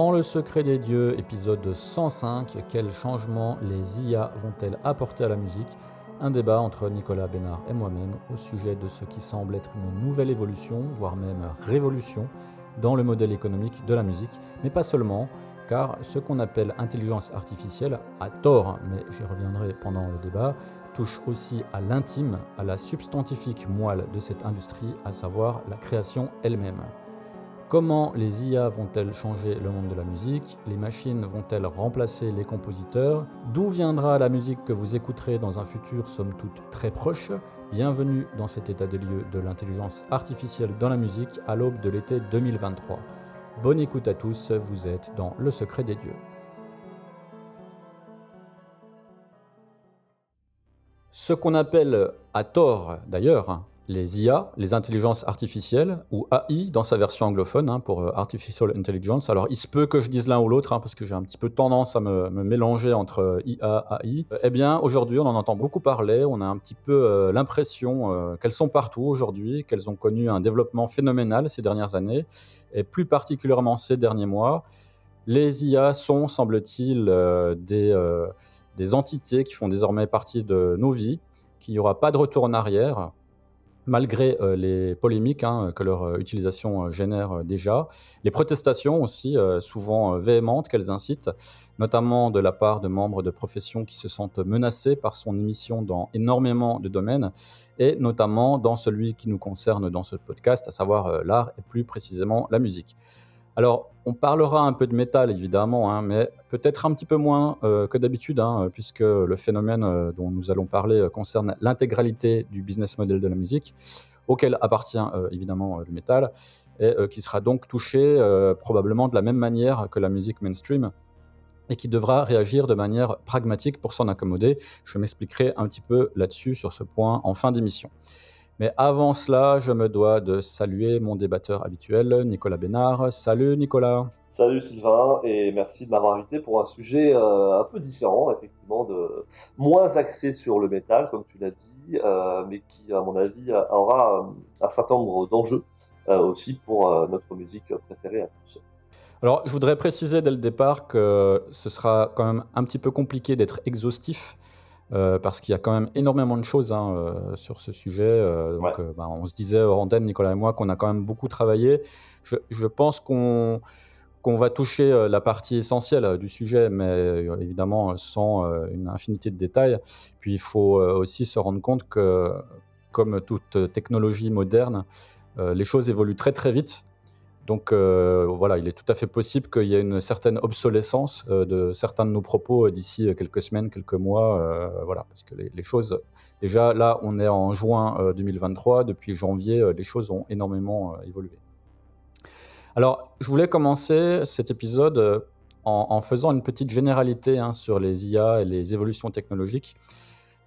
Dans le secret des dieux, épisode 105, quels changements les IA vont-elles apporter à la musique? Un débat entre Nicolas Bénard et moi-même au sujet de ce qui semble être une nouvelle évolution, voire même révolution, dans le modèle économique de la musique, mais pas seulement, car ce qu'on appelle intelligence artificielle, à tort, mais j'y reviendrai pendant le débat, touche aussi à l'intime, à la substantifique moelle de cette industrie, à savoir la création elle-même. Comment les IA vont-elles changer le monde de la musique? Les machines vont-elles remplacer les compositeurs? D'où viendra la musique que vous écouterez dans un futur somme toute très proche? Bienvenue dans cet état des lieux de l'intelligence artificielle dans la musique à l'aube de l'été 2023. Bonne écoute à tous, vous êtes dans Le Secret des Dieux. Ce qu'on appelle à tort d'ailleurs les IA, les intelligences artificielles, ou AI dans sa version anglophone, hein, pour euh, Artificial Intelligence. Alors, il se peut que je dise l'un ou l'autre, hein, parce que j'ai un petit peu tendance à me, mélanger entre euh, IA, AI. Eh bien, aujourd'hui, on en entend beaucoup parler, on a un petit peu euh, l'impression qu'elles sont partout aujourd'hui, qu'elles ont connu un développement phénoménal ces dernières années, et plus particulièrement ces derniers mois. Les IA sont, semble-t-il, des, des entités qui font désormais partie de nos vies, qu'il n'y aura pas de retour en arrière, malgré euh, les polémiques hein, que leur euh, utilisation euh, génère déjà, les protestations aussi souvent véhémentes qu'elles incitent, notamment de la part de membres de professions qui se sentent menacés par son émission dans énormément de domaines, et notamment dans celui qui nous concerne dans ce podcast, à savoir l'art et plus précisément la musique. Alors, on parlera un peu de métal évidemment, hein, mais peut-être un petit peu moins euh, que d'habitude, hein, puisque le phénomène euh, dont nous allons parler euh, concerne l'intégralité du business model de la musique, auquel appartient évidemment le métal, et qui sera donc touché probablement de la même manière que la musique mainstream et qui devra réagir de manière pragmatique pour s'en accommoder. Je m'expliquerai un petit peu là-dessus sur ce point en fin d'émission. Mais avant cela, je me dois de saluer mon débatteur habituel, Nicolas Bénard. Salut Nicolas. Salut Sylvain et merci de m'avoir invité pour un sujet euh, un peu différent, effectivement, de moins axé sur le métal, comme tu l'as dit, euh, mais qui, à mon avis, aura euh, un certain nombre d'enjeux euh, aussi pour notre musique préférée à tous. Alors, je voudrais préciser dès le départ que ce sera quand même un petit peu compliqué d'être exhaustif. Euh, parce qu'il y a quand même énormément de choses hein, euh, sur ce sujet. euh, donc, Ouais. bah, on se disait antenne, Nicolas et moi, qu'on a quand même beaucoup travaillé. Je, je pense qu'on qu'on va toucher la partie essentielle du sujet, mais évidemment sans une infinité de détails. Puis il faut aussi se rendre compte que, comme toute technologie moderne, les choses évoluent très très vite. Donc euh, voilà, il est tout à fait possible qu'il y ait une certaine obsolescence euh, de certains de nos propos euh, d'ici quelques semaines, quelques mois. voilà, parce que les, choses, déjà là, on est en juin euh, 2023, depuis janvier, les choses ont énormément évolué. Alors, je voulais commencer cet épisode en, en faisant une petite généralité hein, sur les IA et les évolutions technologiques.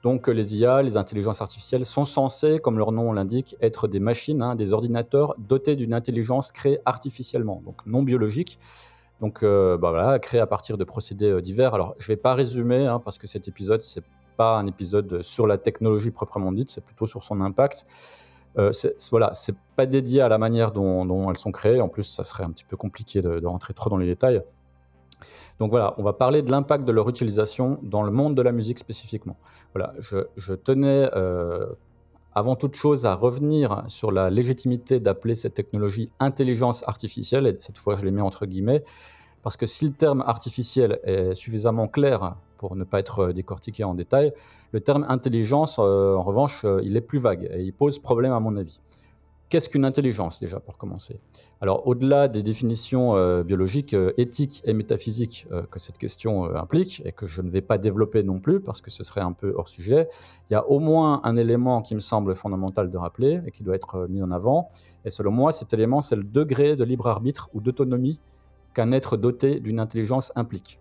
Donc, les IA, les intelligences artificielles, sont censées, comme leur nom l'indique, être des machines, hein, des ordinateurs dotés d'une intelligence créée artificiellement, donc non biologique. Donc, euh, bah créée à partir de procédés euh, divers. Alors, je ne vais pas résumer, hein, parce que cet épisode, c'est pas un épisode sur la technologie proprement dite, c'est plutôt sur son impact. Euh, voilà, c'est pas dédié à la manière dont, elles sont créées. En plus, ça serait un petit peu compliqué de rentrer trop dans les détails. Donc voilà, on va parler de l'impact de leur utilisation dans le monde de la musique spécifiquement. Voilà, je, tenais euh, avant toute chose à revenir sur la légitimité d'appeler cette technologie intelligence artificielle, et cette fois je les mets entre guillemets, parce que si le terme artificiel est suffisamment clair pour ne pas être euh, décortiqué en détail, le terme intelligence, euh, en revanche, il est plus vague et il pose problème à mon avis. Qu'est-ce qu'une intelligence déjà pour commencer? Alors au-delà des définitions euh, biologiques, euh, éthiques et métaphysiques euh, que cette question implique et que je ne vais pas développer non plus parce que ce serait un peu hors sujet, il y a au moins un élément qui me semble fondamental de rappeler et qui doit être mis en avant. Et selon moi, cet élément, c'est le degré de libre arbitre ou d'autonomie qu'un être doté d'une intelligence implique.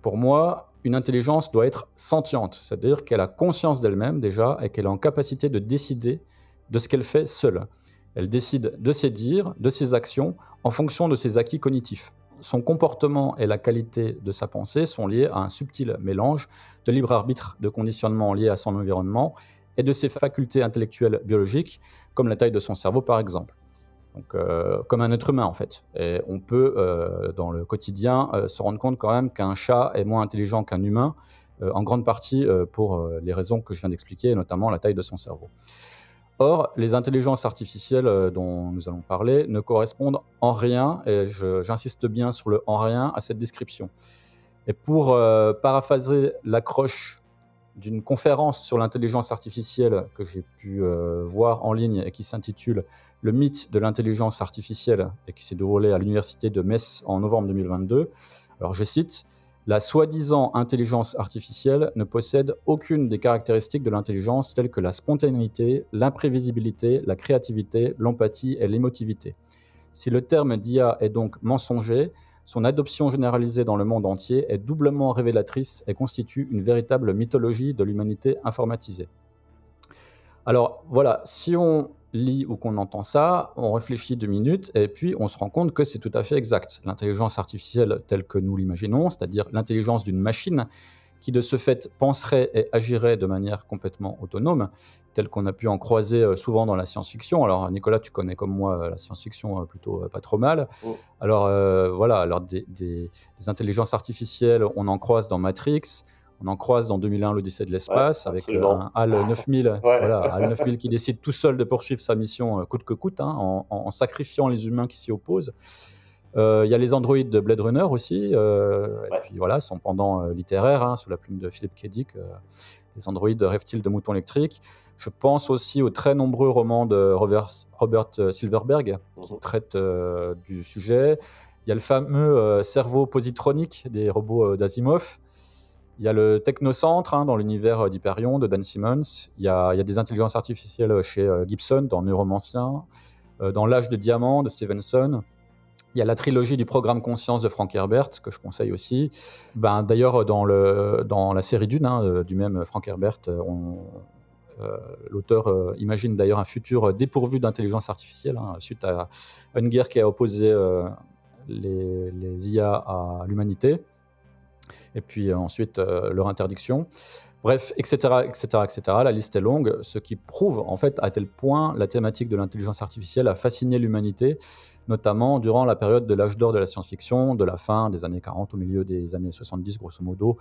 Pour moi, une intelligence doit être sentiente, c'est-à-dire qu'elle a conscience d'elle-même déjà et qu'elle est en capacité de décider de ce qu'elle fait seule. Elle décide de ses dires, de ses actions, en fonction de ses acquis cognitifs. Son comportement et la qualité de sa pensée sont liés à un subtil mélange de libre arbitre, de conditionnement lié à son environnement et de ses facultés intellectuelles biologiques, comme la taille de son cerveau par exemple. Donc, euh, comme un être humain en fait. Et on peut, euh, dans le quotidien, euh, se rendre compte quand même qu'un chat est moins intelligent qu'un humain, en grande partie pour les raisons que je viens d'expliquer, notamment la taille de son cerveau. Or, les intelligences artificielles dont nous allons parler ne correspondent en rien, et j'insiste bien sur le en rien, à cette description. Et pour paraphraser l'accroche d'une conférence sur l'intelligence artificielle que j'ai pu voir en ligne et qui s'intitule le mythe de l'intelligence artificielle et qui s'est déroulé à l'université de Metz en novembre 2022. Alors je cite, La soi-disant intelligence artificielle ne possède aucune des caractéristiques de l'intelligence telles que la spontanéité, l'imprévisibilité, la créativité, l'empathie et l'émotivité. Si le terme d'IA est donc mensonger, son adoption généralisée dans le monde entier est doublement révélatrice et constitue une véritable mythologie de l'humanité informatisée. Alors voilà, si on lit ou qu'on entend ça, on réfléchit deux minutes et puis on se rend compte que c'est tout à fait exact. L'intelligence artificielle telle que nous l'imaginons, c'est-à-dire l'intelligence d'une machine qui de ce fait penserait et agirait de manière complètement autonome, telle qu'on a pu en croiser euh, souvent dans la science-fiction. Alors Nicolas, tu connais comme moi euh, la science-fiction euh, plutôt pas trop mal. Oh. Alors voilà, alors des, des, intelligences artificielles, on en croise dans Matrix, on en croise dans 2001 l'Odyssée de l'espace avec euh, un HAL 9000, voilà, 9000 qui décide tout seul de poursuivre sa mission euh, coûte que coûte, hein, en, sacrifiant les humains qui s'y opposent. Euh, il y a les androïdes de Blade Runner aussi, et puis voilà, son pendant littéraire, hein, sous la plume de Philippe K. les androïdes rêvent-ils de moutons électriques? Je pense aussi aux très nombreux romans de Robert, Silverberg qui mhm. traitent du sujet. Il y a le fameux cerveau positronique des robots d'Asimov. Il y a le Technocentre hein, dans l'univers euh, d'Hyperion de Dan Simmons. Il y, a, des intelligences artificielles chez euh, Gibson dans Neuromancien. Euh, dans L'âge de diamant de Stevenson. Il y a la trilogie du programme Conscience de Frank Herbert, que je conseille aussi. Ben, D'ailleurs, dans, dans la série Dune, hein, du même Frank Herbert, l'auteur imagine d'ailleurs un futur dépourvu d'intelligence artificielle, hein, suite à une guerre qui a opposé les, IA à l'humanité et puis euh, ensuite euh, leur interdiction. Bref, etc., etc., etc. La liste est longue, ce qui prouve en fait à tel point la thématique de l'intelligence artificielle a fasciné l'humanité, notamment durant la période de l'âge d'or de la science-fiction, de la fin des années 40 au milieu des années 70, grosso modo,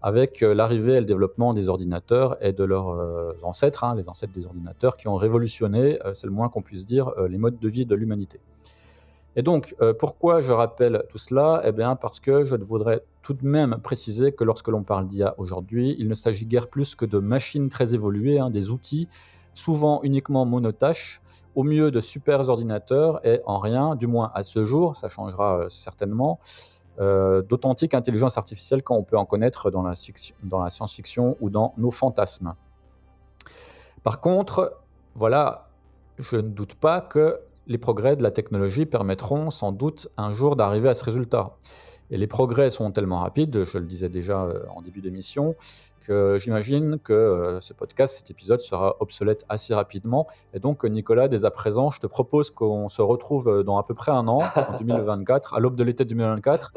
avec euh, l'arrivée et le développement des ordinateurs et de leurs ancêtres, hein, les ancêtres des ordinateurs, qui ont révolutionné, c'est le moins qu'on puisse dire, les modes de vie de l'humanité. Et donc, euh, pourquoi je rappelle tout cela? Eh bien, parce que je voudrais tout de même préciser que lorsque l'on parle d'IA aujourd'hui, il ne s'agit guère plus que de machines très évoluées, hein, des outils souvent uniquement monotâches, au mieux de super ordinateurs et en rien, du moins à ce jour, ça changera euh, certainement, euh, d'authentique intelligence artificielle quand on peut en connaître dans la science-fiction ou dans nos fantasmes. Par contre, voilà, je ne doute pas que les progrès de la technologie permettront sans doute un jour d'arriver à ce résultat. Et les progrès sont tellement rapides, je le disais déjà euh, en début d'émission, que j'imagine que euh, ce podcast, cet épisode sera obsolète assez rapidement. Et donc, Nicolas, dès à présent, je te propose qu'on se retrouve dans à peu près un an, en 2024, à l'aube de l'été 2024,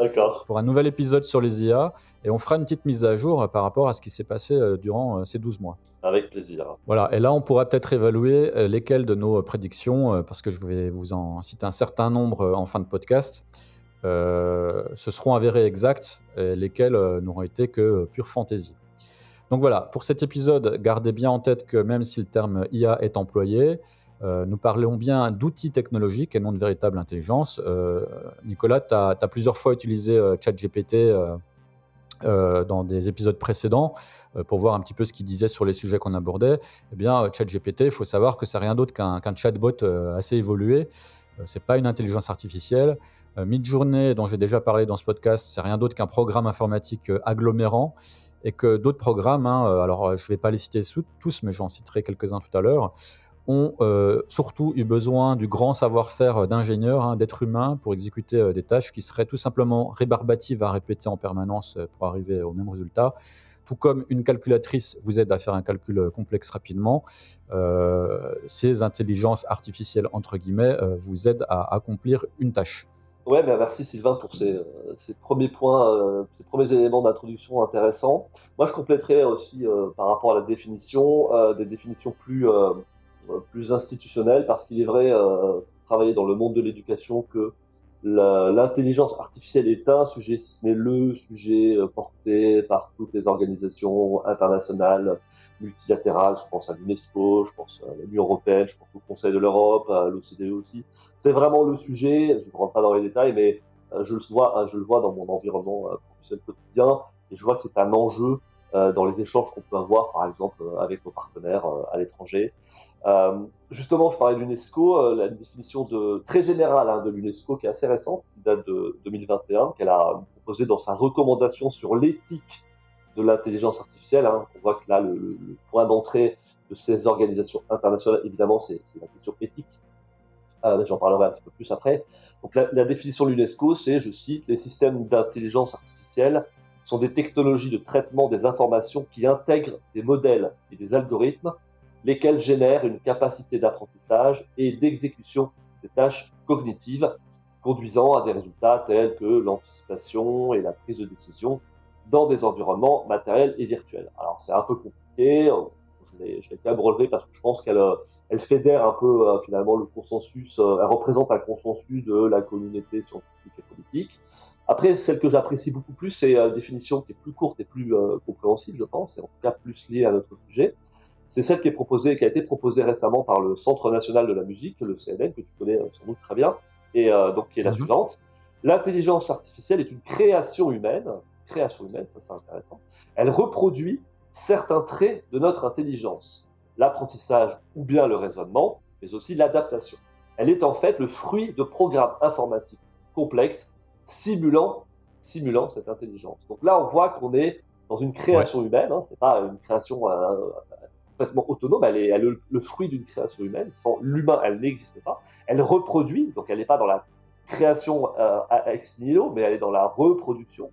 pour un nouvel épisode sur les IA. Et on fera une petite mise à jour par rapport à ce qui s'est passé euh, durant ces 12 mois. Avec plaisir. Voilà, et là, on pourra peut-être évaluer lesquelles de nos prédictions, parce que je vais vous en citer un certain nombre en fin de podcast, euh, se seront avérés exacts, et lesquels euh, n'auront été que pure fantaisie. Donc voilà, pour cet épisode, gardez bien en tête que même si le terme IA est employé, euh, nous parlons bien d'outils technologiques et non de véritable intelligence. Nicolas, tu as, plusieurs fois utilisé ChatGPT dans des épisodes précédents pour voir un petit peu ce qu'il disait sur les sujets qu'on abordait. Eh bien, ChatGPT, il faut savoir que c'est rien d'autre qu'un chatbot assez évolué. c'est pas une intelligence artificielle. Euh, Midjourney, dont j'ai déjà parlé dans ce podcast, c'est rien d'autre qu'un programme informatique euh, agglomérant et que d'autres programmes, hein, euh, alors je ne vais pas les citer tous, mais j'en citerai quelques-uns tout à l'heure, ont surtout eu besoin du grand savoir-faire d'ingénieurs, hein, d'êtres humains, pour exécuter des tâches qui seraient tout simplement rébarbatives à répéter en permanence pour arriver au même résultat. Tout comme une calculatrice vous aide à faire un calcul complexe rapidement, ces intelligences artificielles, entre guillemets, vous aident à accomplir une tâche. Ouais, ben merci Sylvain pour ces, ces premiers points, ces premiers éléments d'introduction intéressants. Moi, je compléterais aussi par rapport à la définition, des définitions plus euh, plus institutionnel, parce qu'il est vrai, euh, travailler dans le monde de l'éducation, que l'intelligence artificielle est un sujet, si ce n'est le sujet euh, porté par toutes les organisations internationales, multilatérales, je pense à l'UNESCO, je pense à l'Union européenne, je pense au Conseil de l'Europe, à l'OCDE aussi. C'est vraiment le sujet, je ne rentre pas dans les détails, mais je le vois, je le vois dans mon environnement professionnel quotidien, et je vois que c'est un enjeu euh, dans les échanges qu'on peut avoir, par exemple, euh, avec nos partenaires euh, à l'étranger. justement, je parlais de l'UNESCO, la définition de, très générale hein, de l'UNESCO, qui est assez récente, qui date de 2021, qu'elle a proposée dans sa recommandation sur l'éthique de l'intelligence artificielle. Hein. On voit que là, le, point d'entrée de ces organisations internationales, évidemment, c'est la question éthique. Euh, J'en parlerai un petit peu plus après. Donc la, la définition de l'UNESCO, c'est, je cite, les systèmes d'intelligence artificielle sont des technologies de traitement des informations qui intègrent des modèles et des algorithmes, lesquels génèrent une capacité d'apprentissage et d'exécution des tâches cognitives, conduisant à des résultats tels que l'anticipation et la prise de décision dans des environnements matériels et virtuels. Alors c'est un peu compliqué, je l'ai quand même relevé parce que je pense qu'elle euh, fédère un peu euh, finalement le consensus, euh, elle représente un consensus de la communauté scientifique et politique. Après, celle que j'apprécie beaucoup plus, c'est la définition qui est plus courte et plus compréhensible, je pense, et en tout cas plus liée à notre sujet. C'est celle qui est proposée, qui a été proposée récemment par le Centre national de la musique, le CNN, que tu connais sans doute très bien, et donc qui est la mhm. suivante. L'intelligence artificielle est une création humaine, création humaine, ça c'est intéressant. Elle reproduit certains traits de notre intelligence, l'apprentissage ou bien le raisonnement, mais aussi l'adaptation. Elle est en fait le fruit de programmes informatiques complexes simulant, simulant cette intelligence. Donc là, on voit qu'on est dans une création humaine, hein, c'est pas une création euh, complètement autonome, elle est, le, fruit d'une création humaine. Sans l'humain, elle n'existe pas. Elle reproduit, donc elle n'est pas dans la création euh, ex nihilo, mais elle est dans la reproduction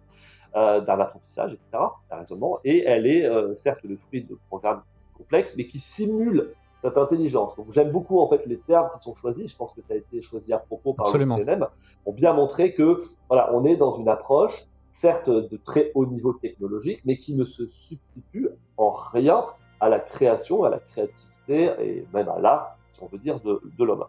euh, d'un apprentissage, etc., d'un raisonnement, et elle est certes le fruit de programmes complexes, mais qui simulent cette intelligence. Donc j'aime beaucoup en fait les termes qui sont choisis. Je pense que ça a été choisi à propos par le CNM pour bien montrer que voilà, on est dans une approche certes de très haut niveau technologique, mais qui ne se substitue en rien à la création, à la créativité et même à l'art, si on veut dire, de, de l'homme.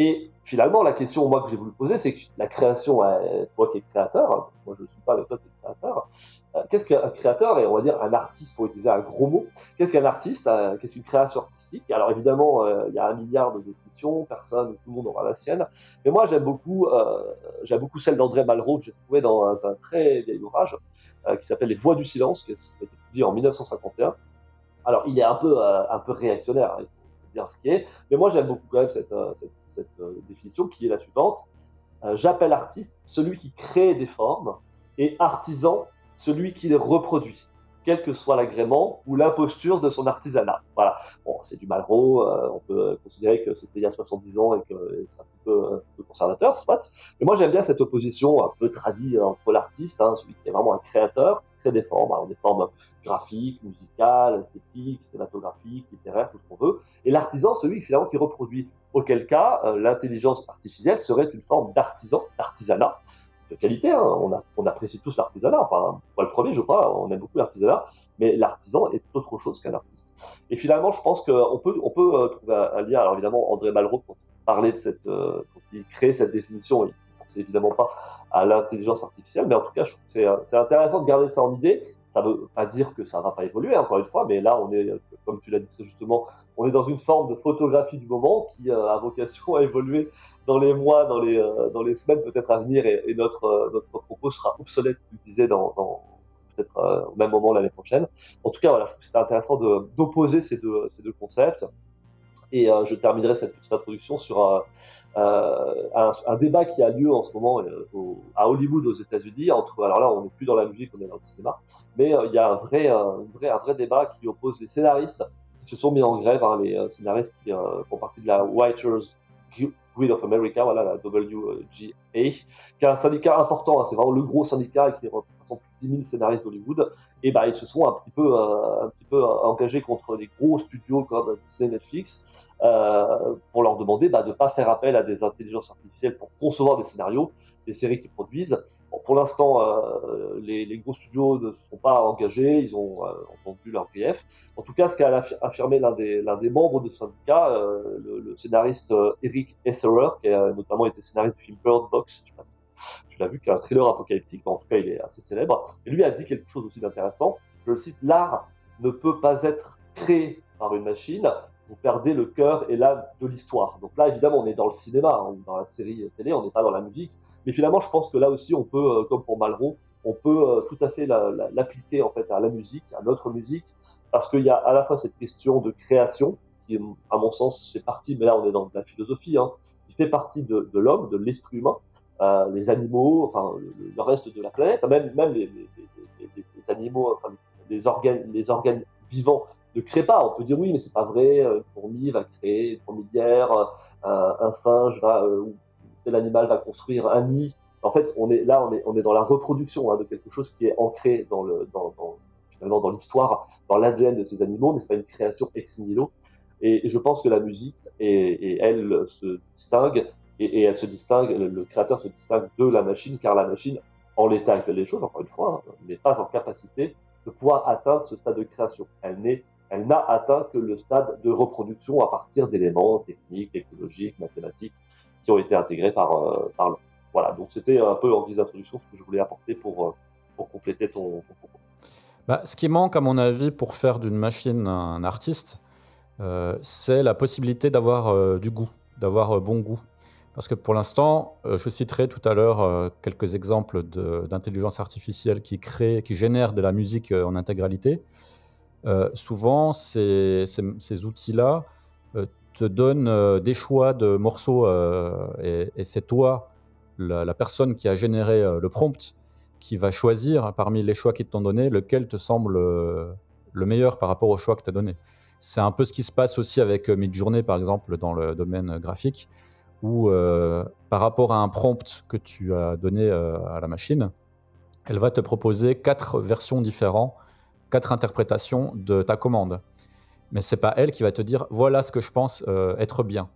Et finalement, la question moi que j'ai voulu poser, c'est que la création, euh, toi qui es créateur, moi je ne suis pas le toi qui es créateur, euh, qu'est-ce qu'un créateur et on va dire un artiste pour utiliser un gros mot Qu'est-ce qu'un artiste euh, Qu'est-ce qu'une création artistique? Alors évidemment, il y a un milliard de définitions, personne, tout le monde aura la sienne. Mais moi j'aime beaucoup, j'aime beaucoup celle d'André Malraux que j'ai trouvé dans un, très vieil ouvrage qui s'appelle Les Voix du silence, qui a été publié en 1951. Alors il est un peu un peu réactionnaire. Hein, dire ce qui est. Mais moi, j'aime beaucoup quand même cette, euh, euh, définition qui est la suivante. Euh, j'appelle artiste celui qui crée des formes et artisan celui qui les reproduit quel que soit l'agrément ou l'imposture de son artisanat. Voilà. Bon, c'est du Malraux, on peut considérer que c'était il y a 70 ans et que c'est un petit peu, conservateur, soit. Mais moi, j'aime bien cette opposition un peu tradie entre l'artiste, hein, celui qui est vraiment un créateur, crée des formes, alors des formes graphiques, musicales, esthétiques, cinématographiques, littéraires, tout ce qu'on veut, et l'artisan, celui finalement qui reproduit. Auquel cas, euh, l'intelligence artificielle serait une forme d'artisan, d'artisanat, de qualité. Hein. On, apprécie tous l'artisanat. Enfin, pas le premier, je crois, on aime beaucoup l'artisanat, mais l'artisan est autre chose qu'un artiste. Et finalement, je pense qu'on peut, on peut euh, trouver un, lien. Alors évidemment, André Malraux, quand il parlait de cette, euh, quand il crée cette définition, c'est évidemment pas à l'intelligence artificielle, mais en tout cas, je trouve que c'est euh, intéressant de garder ça en idée. Ça veut pas dire que ça va pas évoluer, encore une fois, mais là, on est, comme tu l'as dit très justement, on est dans une forme de photographie du moment qui euh, a vocation à évoluer dans les mois, dans les, euh, semaines peut-être à venir, et, notre, propos sera obsolète, tu disais, dans, peut-être au même moment l'année prochaine. En tout cas, voilà, je trouve que c'était intéressant d'opposer ces ces deux concepts. Et euh, je terminerai cette petite introduction sur un, euh, un, un, débat qui a lieu en ce moment euh, à Hollywood aux États-Unis entre alors là on n'est plus dans la musique, on est dans le cinéma, mais il y a un vrai, un vrai, un vrai débat qui oppose les scénaristes se sont mis en grève, hein, les scénaristes qui font partie de la Writers Guild of America, voilà, la WGA, qui est un syndicat important, hein, c'est vraiment le gros syndicat qui représente plus de 10 000 scénaristes d'Hollywood, et bah, ils se sont un petit peu, petit peu engagés contre les gros studios comme Disney, Netflix, euh, pour leur demander bah, de ne pas faire appel à des intelligences artificielles pour concevoir des scénarios, des séries qu'ils produisent. Pour l'instant, euh, les, gros studios ne sont pas engagés, ils ont euh, entendu leur grief. En tout cas, ce qu'a affirmé l'un des, des membres de ce syndicat, euh, le, le, scénariste euh, Eric Esserer, qui a notamment été scénariste du film Bird Box, je sais pas si tu l'as vu, qui est un thriller apocalyptique, en tout cas il est assez célèbre, et lui a dit quelque chose aussi d'intéressant, je le cite, l'art ne peut pas être créé par une machine, vous perdez le cœur et l'âme de l'histoire. Donc là, évidemment, on est dans le cinéma, hein, dans la série télé, on n'est pas dans la musique. Mais finalement, je pense que là aussi, on peut, euh, comme pour Malraux, on peut euh, tout à fait l'appliquer en fait à la musique, à notre musique, parce qu'il y a à la fois cette question de création, qui, à mon sens, fait partie, mais là, on est dans la philosophie, hein, qui fait partie de, l'homme, de l'esprit humain, euh, les animaux, enfin le, reste de la planète, même même les, animaux, enfin les organes, les organes vivants ne crée pas. On peut dire oui, mais c'est pas vrai. Une fourmi va créer une fourmilière, un, un singe va, euh, tel animal va construire un nid. En fait, on est là, on est, on est dans la reproduction hein, de quelque chose qui est ancré dans le, dans, dans dans l'histoire, dans l'ADN de ces animaux, mais c'est pas une création ex nihilo. Et, je pense que la musique, et, elle se distingue, et, elle se distingue, le, créateur se distingue de la machine, car la machine, en l'état actuel des choses, encore une fois, hein, n'est pas en capacité de pouvoir atteindre ce stade de création. Elle n'est elle n'a atteint que le stade de reproduction à partir d'éléments techniques, écologiques, mathématiques qui ont été intégrés par, euh, par l'homme. Voilà, donc c'était un peu en guise d'introduction ce que je voulais apporter pour, euh, pour compléter ton, propos. Bah, ce qui manque, à mon avis, pour faire d'une machine un artiste, c'est la possibilité d'avoir du goût, d'avoir bon goût. Parce que pour l'instant, je citerai tout à l'heure quelques exemples d'intelligence artificielle qui crée, qui génère de la musique en intégralité. Euh, souvent, ces, outils-là euh, te donnent euh, des choix de morceaux et, c'est toi, la, personne qui a généré le prompt, qui va choisir parmi les choix qui t'ont donné lequel te semble le meilleur par rapport au choix que tu as donné. C'est un peu ce qui se passe aussi avec Midjourney, par exemple, dans le domaine graphique, où par rapport à un prompt que tu as donné à la machine, elle va te proposer quatre versions différentes quatre interprétations de ta commande. Mais c'est pas elle qui va te dire voilà ce que je pense euh, être bien.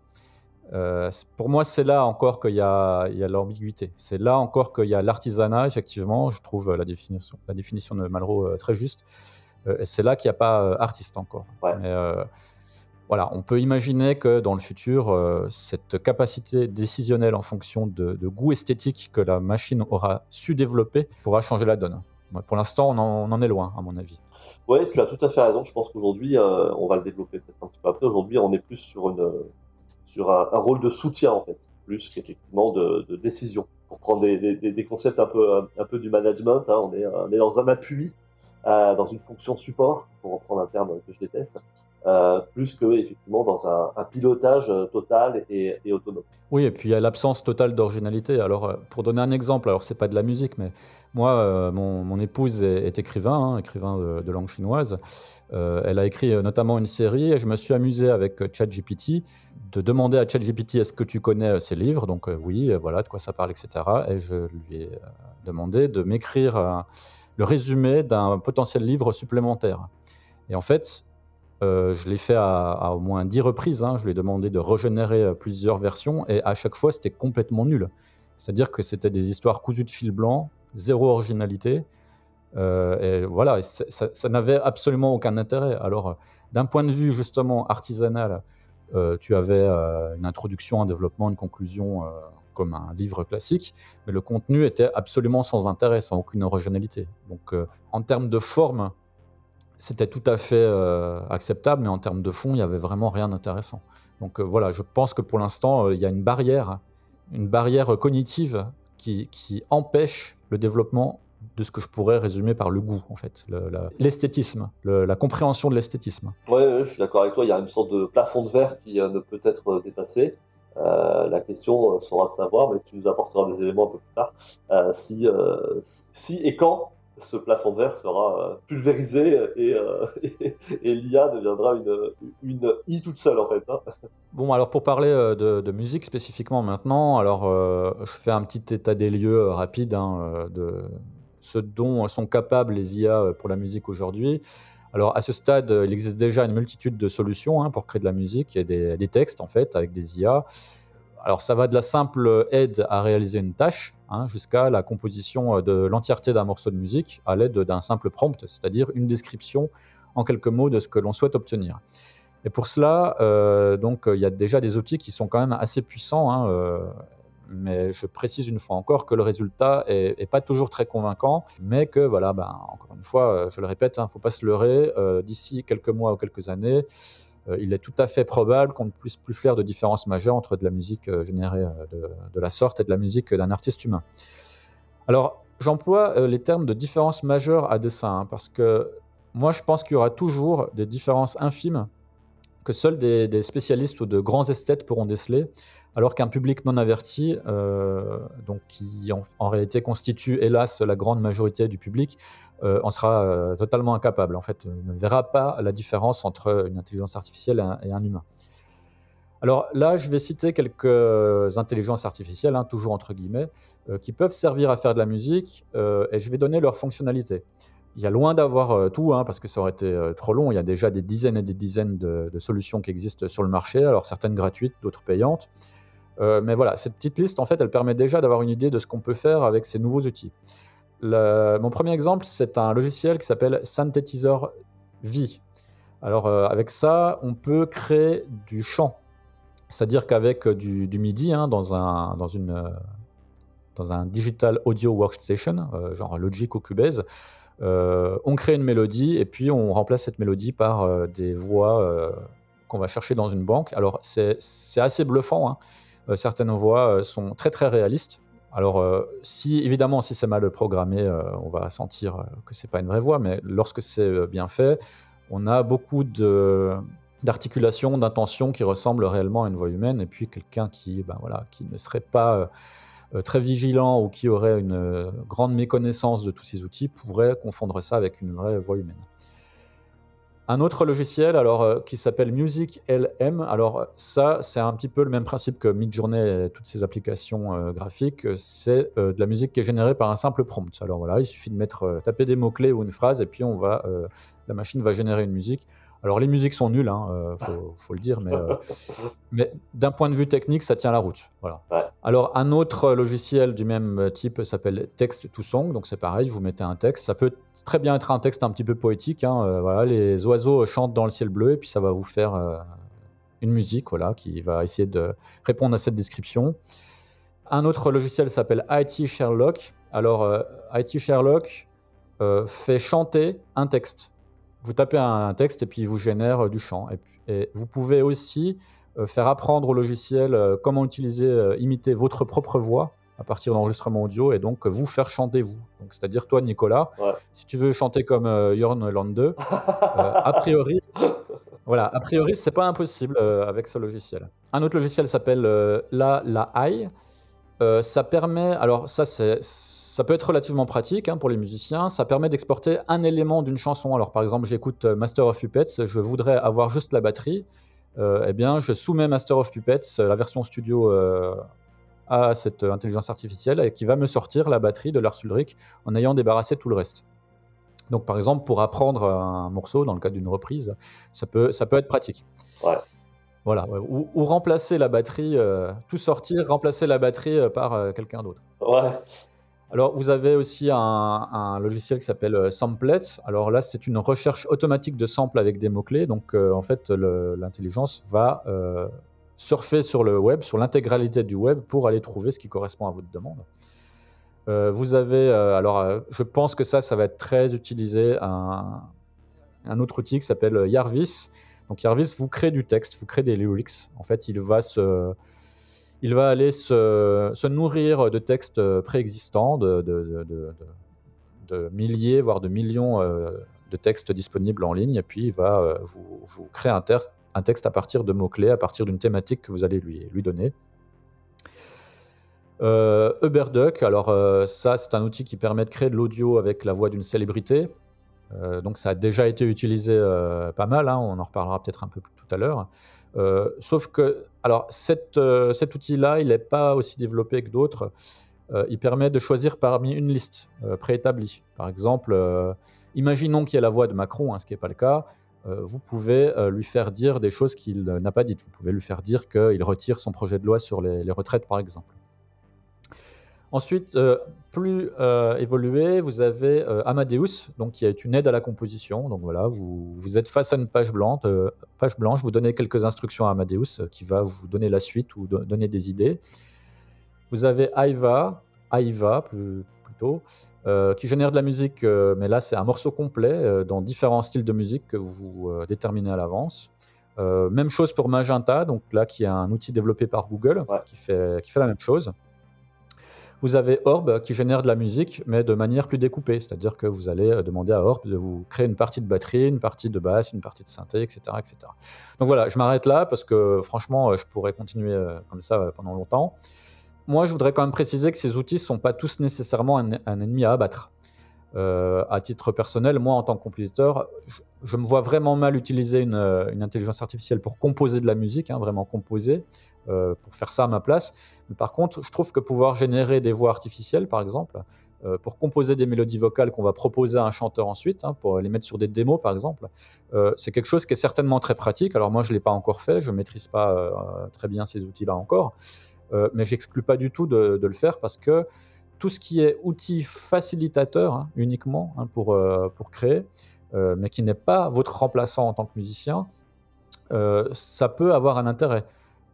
Euh, pour moi, c'est là encore qu'il y a, l'ambiguïté. C'est là encore qu'il y a l'artisanat, effectivement. Je trouve la définition, la définition de Malraux euh, très juste. Et c'est là qu'il n'y a pas artiste encore. Mais, voilà, on peut imaginer que dans le futur, cette capacité décisionnelle en fonction de, de, goût esthétique que la machine aura su développer pourra changer la donne. Pour l'instant, on, on, en est loin, à mon avis. Oui, tu as tout à fait raison. Je pense qu'aujourd'hui, euh, on va le développer peut-être un petit peu après. Aujourd'hui, on est plus sur, une, sur un, rôle de soutien, en fait, plus qu'effectivement de, de, décision. Pour prendre des, des, des, concepts un peu, un, peu du management, hein, on, est, on est dans un appui euh, dans une fonction support, pour reprendre un terme que je déteste, euh, plus que effectivement dans un, pilotage euh, total et, autonome. Oui, et puis il y a l'absence totale d'originalité. Alors, pour donner un exemple, alors c'est pas de la musique, mais moi, mon, épouse est, écrivain, hein, écrivain de, langue chinoise. Elle a écrit notamment une série et je me suis amusé avec ChatGPT de demander à ChatGPT est-ce que tu connais ces livres? Donc oui, voilà de quoi ça parle, etc. Et je lui ai demandé de m'écrire le résumé d'un potentiel livre supplémentaire. Et en fait, euh, je l'ai fait à, au moins dix reprises. Hein. Je lui ai demandé de régénérer euh, plusieurs versions et à chaque fois, c'était complètement nul. C'est-à-dire que c'était des histoires cousues de fil blanc, zéro originalité. Euh, et voilà, ça, n'avait absolument aucun intérêt. Alors, d'un point de vue justement artisanal, tu avais une introduction, un développement, une conclusion comme un livre classique, mais le contenu était absolument sans intérêt, sans aucune originalité. Donc euh, en termes de forme, c'était tout à fait euh, acceptable, mais en termes de fond, il n'y avait vraiment rien d'intéressant. Donc euh, voilà, je pense que pour l'instant, il y a une barrière, une barrière cognitive qui, empêche le développement de ce que je pourrais résumer par le goût, en fait, l'esthétisme, la compréhension de l'esthétisme. Oui, je suis d'accord avec toi, il y a une sorte de plafond de verre qui ne peut être dépassé. Euh, la question sera de savoir, mais tu nous apporteras des éléments un peu plus tard, euh, si, euh, si et quand ce plafond de verre sera pulvérisé et, l'IA deviendra une, une I toute seule en fait. Hein. Bon, alors pour parler de, musique spécifiquement maintenant, alors je fais un petit état des lieux rapide hein, de ce dont sont capables les IA pour la musique aujourd'hui. Alors à ce stade, il existe déjà une multitude de solutions hein, pour créer de la musique. Il y a des, textes en fait avec des IA. Alors ça va de la simple aide à réaliser une tâche hein, jusqu'à la composition de l'entièreté d'un morceau de musique à l'aide d'un simple prompt, c'est-à-dire une description en quelques mots de ce que l'on souhaite obtenir. Et pour cela, euh, donc il y a déjà des outils qui sont quand même assez puissants. Hein, euh, mais je précise une fois encore que le résultat est, pas toujours très convaincant, mais que voilà, ben, encore une fois, euh, je le répète, il hein, ne faut pas se leurrer, euh, d'ici quelques mois ou quelques années, euh, il est tout à fait probable qu'on ne puisse plus faire de différence majeure entre de la musique générée de, la sorte et de la musique d'un artiste humain. Alors, j'emploie les termes de différence majeure à dessein, hein, parce que moi, je pense qu'il y aura toujours des différences infimes que seuls des, spécialistes ou de grands esthètes pourront déceler, alors qu'un public non averti, euh, donc qui en, réalité constitue hélas la grande majorité du public, euh, en sera euh, totalement incapable. En fait, ne verra pas la différence entre une intelligence artificielle et un, humain. Alors là, je vais citer quelques intelligences artificielles, hein, toujours entre guillemets, qui peuvent servir à faire de la musique, et je vais donner leurs fonctionnalités. Il y a loin d'avoir euh, tout, hein, parce que ça aurait été euh, trop long. Il y a déjà des dizaines et des dizaines de, solutions qui existent sur le marché, alors certaines gratuites, d'autres payantes. Euh, mais voilà, cette petite liste, en fait, elle permet déjà d'avoir une idée de ce qu'on peut faire avec ces nouveaux outils. mon premier exemple, c'est un logiciel qui s'appelle Synthetizer V. Alors, avec ça, on peut créer du chant. C'est-à-dire qu'avec du, MIDI, hein, dans, un, dans, une, dans un digital audio workstation, genre Logic ou Cubase, euh, on crée une mélodie et puis on remplace cette mélodie par euh, des voix euh, qu'on va chercher dans une banque. Alors c'est assez bluffant. Hein. certaines voix sont très très réalistes. Alors, si évidemment, si c'est mal programmé, on va sentir que c'est pas une vraie voix, mais lorsque c'est bien fait, on a beaucoup d'articulation, d'intention qui ressemblent réellement à une voix humaine, et puis quelqu'un qui, ben voilà, qui ne serait pas très vigilant ou qui aurait une euh, grande méconnaissance de tous ces outils pourrait confondre ça avec une vraie voix humaine. Un autre logiciel alors, euh, qui s'appelle Music LM, alors ça c'est un petit peu le même principe que Midjourney et toutes ces applications graphiques, c'est de la musique qui est générée par un simple prompt. Alors voilà, il suffit de mettre, taper des mots-clés ou une phrase et puis on va, la machine va générer une musique. Alors les musiques sont nulles, hein, euh, faut, le dire, mais, euh, mais d'un point de vue technique, ça tient la route. Voilà. Alors un autre logiciel du même type s'appelle Text to Song, donc c'est pareil, vous mettez un texte, ça peut très bien être un texte un petit peu poétique. Hein, euh, voilà, les oiseaux chantent dans le ciel bleu et puis ça va vous faire une musique, voilà, qui va essayer de répondre à cette description. Un autre logiciel s'appelle IT Sherlock. Alors IT Sherlock fait chanter un texte vous tapez un texte et puis il vous génère euh, du chant. Et, vous pouvez aussi euh, faire apprendre au logiciel euh, comment utiliser, imiter votre propre voix à partir d'enregistrements audio et donc vous faire chanter vous. Donc c'est-à-dire toi Nicolas, si tu veux chanter comme Jorn Lande, a priori, voilà, a priori c'est pas impossible avec ce logiciel. Un autre logiciel s'appelle La La AI. Ça permet, alors ça peut être relativement pratique hein, pour les musiciens. Ça permet d'exporter un élément d'une chanson. Alors, par exemple, j'écoute euh, Master of Puppets, je voudrais avoir juste la batterie. Euh, eh bien, je soumets Master of Puppets, euh, la version studio, à cette intelligence artificielle qui va me sortir la batterie de Lars Ulrich en ayant débarrassé tout le reste. Donc, par exemple, pour apprendre un morceau dans le cadre d'une reprise, ça peut être pratique. Voilà, ou, remplacer la batterie, tout sortir, remplacer la batterie par quelqu'un d'autre. Ouais. Alors, vous avez aussi un, logiciel qui s'appelle euh, Samplet. Alors là, c'est une recherche automatique de samples avec des mots-clés. Donc, euh, en fait, l'intelligence va euh, surfer sur le web, sur l'intégralité du web, pour aller trouver ce qui correspond à votre demande. vous avez, alors, je pense que ça, ça va être très utilisé, un, un autre outil qui s'appelle Yarvis. Donc, Yarvis vous crée du texte, vous crée des lyrics. En fait, il va se aller se, nourrir de textes préexistants, de, milliers, voire de millions euh, de textes disponibles en ligne, et puis il va euh, vous, créer un, texte à partir de mots-clés, à partir d'une thématique que vous allez lui, donner. Euh, Uberduck, alors ça c'est un outil qui permet de créer de l'audio avec la voix d'une célébrité. Donc ça a déjà été utilisé pas mal, hein, on en reparlera peut-être un peu plus tout à l'heure. sauf que, alors cet outil-là, il n'est pas aussi développé que d'autres. il permet de choisir parmi une liste préétablie. Par exemple, imaginons qu'il y ait la voix de Macron, hein, ce qui n'est pas le cas. Euh, vous pouvez euh, lui faire dire des choses qu'il n'a pas dites. Vous pouvez lui faire dire qu'il retire son projet de loi sur les, retraites, par exemple. Ensuite, euh, plus évolué, vous avez Amadeus, donc qui est une aide à la composition. Donc voilà, vous, vous êtes face à une page blanche, page blanche, vous donnez quelques instructions à Amadeus qui va vous donner la suite ou donner des idées. Vous avez Aiva, Aiva plutôt, euh, qui génère de la musique, euh, mais là c'est un morceau complet euh, dans différents styles de musique que vous déterminez à l'avance. même chose pour Magenta, donc là qui est un outil développé par Google qui, fait, qui fait la même chose. Vous avez Orb qui génère de la musique, mais de manière plus découpée, c'est-à-dire que vous allez demander à Orb de vous créer une partie de batterie, une partie de basse, une partie de synthé, etc. etc. Donc voilà, je m'arrête là parce que franchement, je pourrais continuer comme ça pendant longtemps. Moi, je voudrais quand même préciser que ces outils ne sont pas tous nécessairement un, ennemi à abattre. Euh, à titre personnel, moi, en tant que compositeur, je, me vois vraiment mal utiliser une, intelligence artificielle pour composer de la musique, hein, vraiment composer, euh, pour faire ça à ma place. Par contre, je trouve que pouvoir générer des voix artificielles, par exemple, euh, pour composer des mélodies vocales qu'on va proposer à un chanteur ensuite, hein, pour les mettre sur des démos, par exemple, c'est quelque chose qui est certainement très pratique. Alors moi, je ne l'ai pas encore fait, je ne maîtrise pas très bien ces outils-là encore. Euh, mais j'exclus pas du tout de, le faire parce que tout ce qui est outil facilitateur hein, uniquement hein, pour, euh, pour créer, euh, mais qui n'est pas votre remplaçant en tant que musicien, ça peut avoir un intérêt.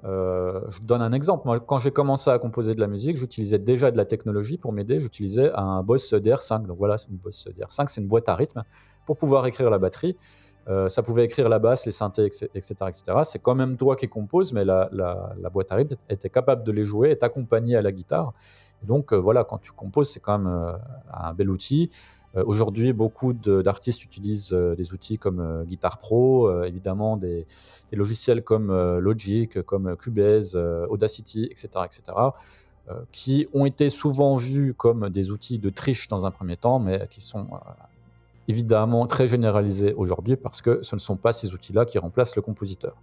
je donne un exemple. Moi, quand j'ai commencé à composer de la musique, j'utilisais déjà de la technologie pour m'aider. J'utilisais un Boss DR5. Donc voilà, une Boss DR5, c'est une boîte à rythme pour pouvoir écrire la batterie. Euh, ça pouvait écrire la basse, les synthés, etc. etc. C'est quand même toi qui composes, mais la, boîte à rythme était capable de les jouer et t'accompagner à la guitare. Donc euh, voilà, quand tu composes, c'est quand même euh, un bel outil. Aujourd'hui, beaucoup d'artistes utilisent des outils comme Guitar Pro, évidemment des, logiciels comme Logic, comme Cubase, Audacity, etc., etc., qui ont été souvent vus comme des outils de triche dans un premier temps, mais qui sont évidemment très généralisé aujourd'hui parce que ce ne sont pas ces outils-là qui remplacent le compositeur.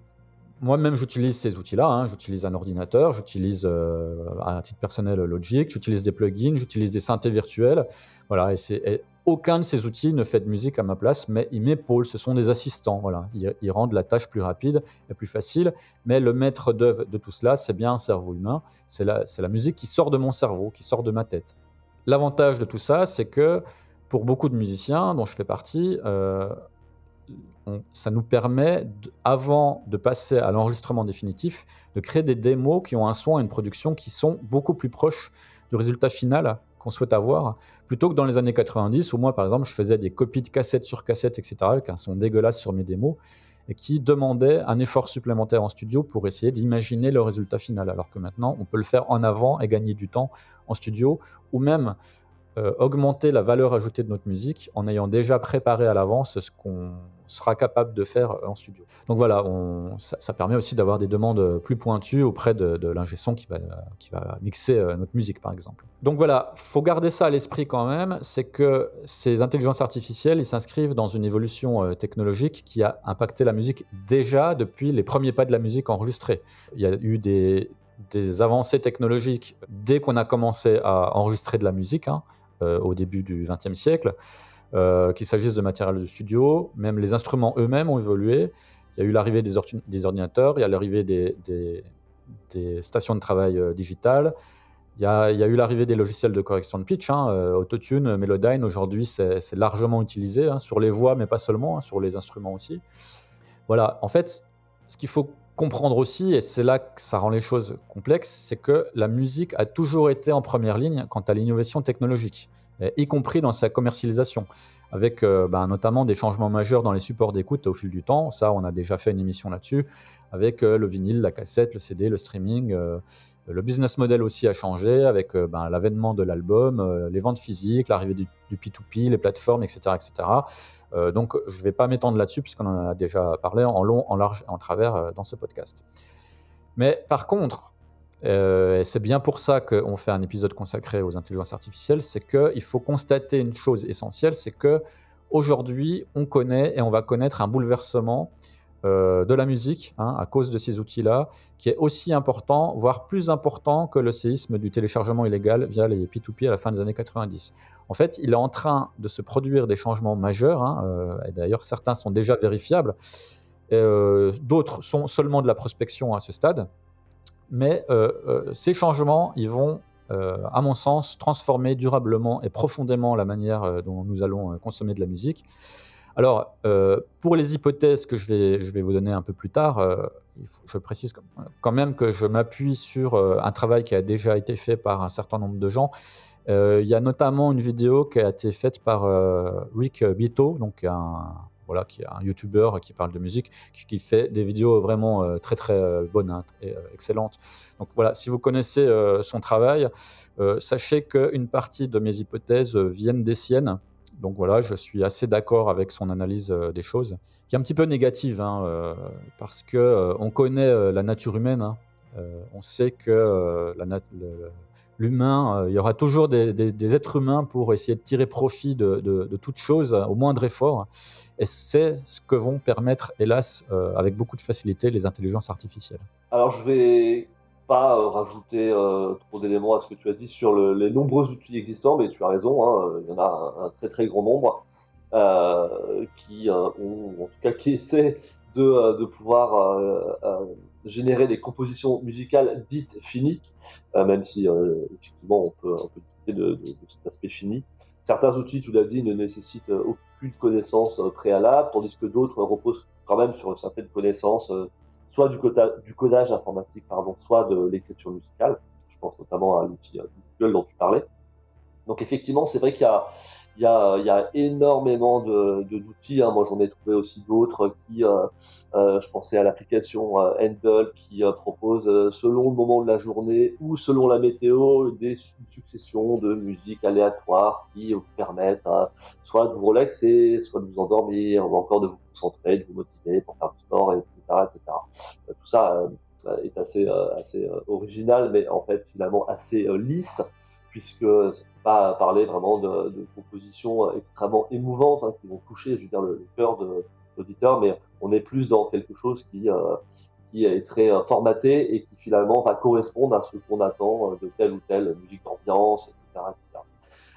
Moi-même, j'utilise ces outils-là. Hein. J'utilise un ordinateur, j'utilise euh, à titre personnel Logic, j'utilise des plugins, j'utilise des synthés virtuels. Aucun de ces outils ne fait de musique à ma place, mais ils m'épaulent. Ce sont des assistants. Ils, rendent la tâche plus rapide et plus facile. Mais le maître d'œuvre de tout cela, c'est bien un cerveau humain. C'est la, la musique qui sort de mon cerveau, qui sort de ma tête. L'avantage de tout ça, c'est que pour beaucoup de musiciens, dont je fais partie, euh, ça nous permet, avant de passer à l'enregistrement définitif, de créer des démos qui ont un son et une production qui sont beaucoup plus proches du résultat final qu'on souhaite avoir, plutôt que dans les années 90, où moi, par exemple, je faisais des copies de cassettes sur cassettes, etc., avec un son dégueulasse sur mes démos, et qui demandaient un effort supplémentaire en studio pour essayer d'imaginer le résultat final, alors que maintenant, on peut le faire en avant et gagner du temps en studio, ou même euh, augmenter la valeur ajoutée de notre musique en ayant déjà préparé à l'avance ce qu'on sera capable de faire euh, en studio. Donc voilà, ça, permet aussi d'avoir des demandes plus pointues auprès de, de l'ingé son qui va, qui va mixer euh, notre musique par exemple. Donc voilà, faut garder ça à l'esprit quand même, c'est que ces intelligences artificielles, s'inscrivent dans une évolution technologique qui a impacté la musique déjà depuis les premiers pas de la musique enregistrée. Il y a eu des, des avancées technologiques dès qu'on a commencé à enregistrer de la musique. Hein. Euh, au début du XXe siècle, euh, qu'il s'agisse de matériel de studio, même les instruments eux-mêmes ont évolué. Il y a eu l'arrivée des, ordinateurs, il y a l'arrivée des, stations de travail euh, digitales, il y, a, eu l'arrivée des logiciels de correction de pitch, hein, Autotune, Melodyne, aujourd'hui c'est largement utilisé hein, sur les voix, mais pas seulement, hein, sur les instruments aussi. Voilà, en fait, ce qu'il faut comprendre aussi, et c'est là que ça rend les choses complexes, c'est que la musique a toujours été en première ligne quant à l'innovation technologique, y compris dans sa commercialisation, avec euh, bah, notamment des changements majeurs dans les supports d'écoute au fil du temps. Ça, on a déjà fait une émission là-dessus, avec euh, le vinyle, la cassette, le CD, le streaming. Euh, le business model aussi a changé avec ben, l'avènement de l'album, les ventes physiques, l'arrivée du, du, P2P, les plateformes, etc. etc. Euh, donc, je ne vais pas m'étendre là-dessus, puisqu'on en a déjà parlé en long, en large et en travers euh, dans ce podcast. Mais par contre, et c'est bien pour ça qu'on fait un épisode consacré aux intelligences artificielles, c'est qu'il faut constater une chose essentielle, c'est que aujourd'hui, on connaît et on va connaître un bouleversement euh, de la musique hein, à cause de ces outils-là, qui est aussi important, voire plus important que le séisme du téléchargement illégal via les P2P à la fin des années 90. En fait, il est en train de se produire des changements majeurs, hein, euh, et d'ailleurs certains sont déjà vérifiables, euh, d'autres sont seulement de la prospection à ce stade, mais ces changements, ils vont à mon sens, transformer durablement et profondément la manière dont nous allons consommer de la musique. Alors, euh, pour les hypothèses que je vais, vous donner un peu plus tard, euh, je précise quand même que je m'appuie sur euh, un travail qui a déjà été fait par un certain nombre de gens. il y a notamment une vidéo qui a été faite par Rick Bito, donc voilà, qui est un YouTuber qui parle de musique, qui, fait des vidéos vraiment très très bonnes hein, et excellentes. Donc voilà, si vous connaissez son travail, sachez qu'une partie de mes hypothèses viennent des siennes. Donc voilà, je suis assez d'accord avec son analyse euh, des choses, qui est un petit peu négative, hein, euh, parce que euh, on connaît la nature humaine. Hein. on sait que l'humain, il y aura toujours des, êtres humains pour essayer de tirer profit de, de, toute chose au moindre effort. Et c'est ce que vont permettre, hélas, avec beaucoup de facilité, les intelligences artificielles. Alors je vais pas euh, rajouter euh, trop d'éléments à ce que tu as dit sur les nombreux outils existants, mais tu as raison, hein, il y en a un, très très grand nombre euh, qui ont, en tout cas, qui essaient de, de pouvoir générer des compositions musicales dites finies, même si effectivement on peut un peu discuter de, de, cet aspect fini. Certains outils, tu l'as dit, ne nécessitent aucune connaissance préalable, tandis que d'autres reposent quand même sur une certaine connaissance soit du, du codage informatique, pardon, soit de l'écriture musicale. Je pense notamment à l'outil euh, Google dont tu parlais. Donc effectivement, c'est vrai qu'il y a, il y, a, il y a énormément de, d'outils. Hein. Moi, j'en ai trouvé aussi d'autres qui, euh, euh, je pensais à l'application euh, Handle qui euh, propose, selon le moment de la journée ou selon la météo, des successions de musiques aléatoires qui vous permettent soit de vous relaxer, soit de vous endormir, ou encore de vous concentrer, de vous motiver pour faire du sport, etc., etc. tout ça est assez, assez original, mais en fait finalement assez lisse puisque c'est pas parler vraiment de, compositions extrêmement émouvantes hein, qui vont toucher, je veux dire, le, cœur de l'auditeur, mais on est plus dans quelque chose qui euh, qui est très euh, formaté et qui finalement va correspondre à ce qu'on attend euh, de telle ou telle musique d'ambiance, etc.,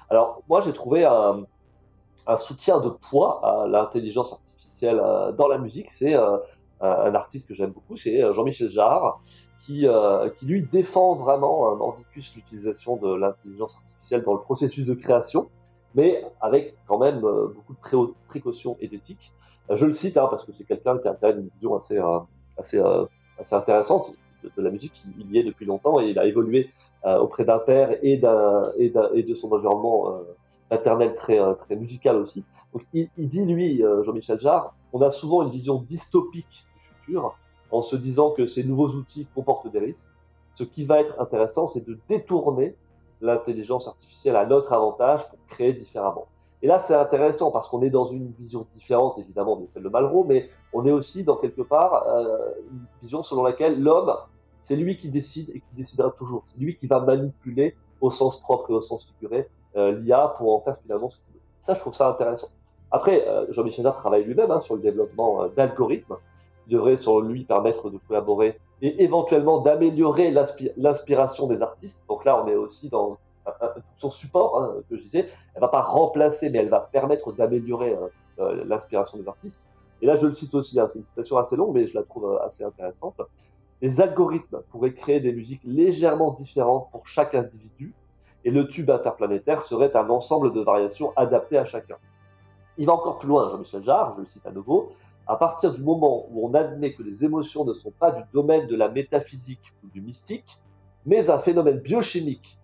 Alors moi j'ai trouvé un, un, soutien de poids à l'intelligence artificielle dans la musique, c'est un artiste que j'aime beaucoup, c'est euh, Jean-Michel Jarre, qui, euh, qui lui défend vraiment un mordicus l'utilisation de l'intelligence artificielle dans le processus de création, mais avec quand même euh, beaucoup de précautions et d'éthique. je le cite hein, parce que c'est quelqu'un qui a quand même une vision assez, assez, assez intéressante de, la musique. Il, y est depuis longtemps et il a évolué auprès d'un père et, et, et, de son environnement paternel très, très musical aussi. Donc il, il dit, lui, Jean-Michel Jarre, on a souvent une vision dystopique en se disant que ces nouveaux outils comportent des risques. Ce qui va être intéressant, c'est de détourner l'intelligence artificielle à notre avantage pour créer différemment. Et là, c'est intéressant parce qu'on est dans une vision différente, évidemment, de celle de Malraux, mais on est aussi dans quelque part euh, une vision selon laquelle l'homme, c'est lui qui décide et qui décidera toujours. C'est lui qui va manipuler au sens propre et au sens figuré euh, l'IA pour en faire finalement ce qu'il veut. Ça, je trouve ça intéressant. Après, euh, Jean-Michel Jarre travaille lui-même hein, sur le développement d'algorithmes devrait, selon lui, permettre de collaborer et éventuellement d'améliorer l'inspiration des artistes. Donc là, on est aussi dans son support, hein, que je disais. Elle va pas remplacer, mais elle va permettre d'améliorer euh, euh, l'inspiration des artistes. Et là, je le cite aussi, hein, c'est une citation assez longue, mais je la trouve euh, assez intéressante. Les algorithmes pourraient créer des musiques légèrement différentes pour chaque individu, et le tube interplanétaire serait un ensemble de variations adaptées à chacun. Il va encore plus loin, Jean-Michel Jarre, je le cite à nouveau à partir du moment où on admet que les émotions ne sont pas du domaine de la métaphysique ou du mystique, mais un phénomène biochimique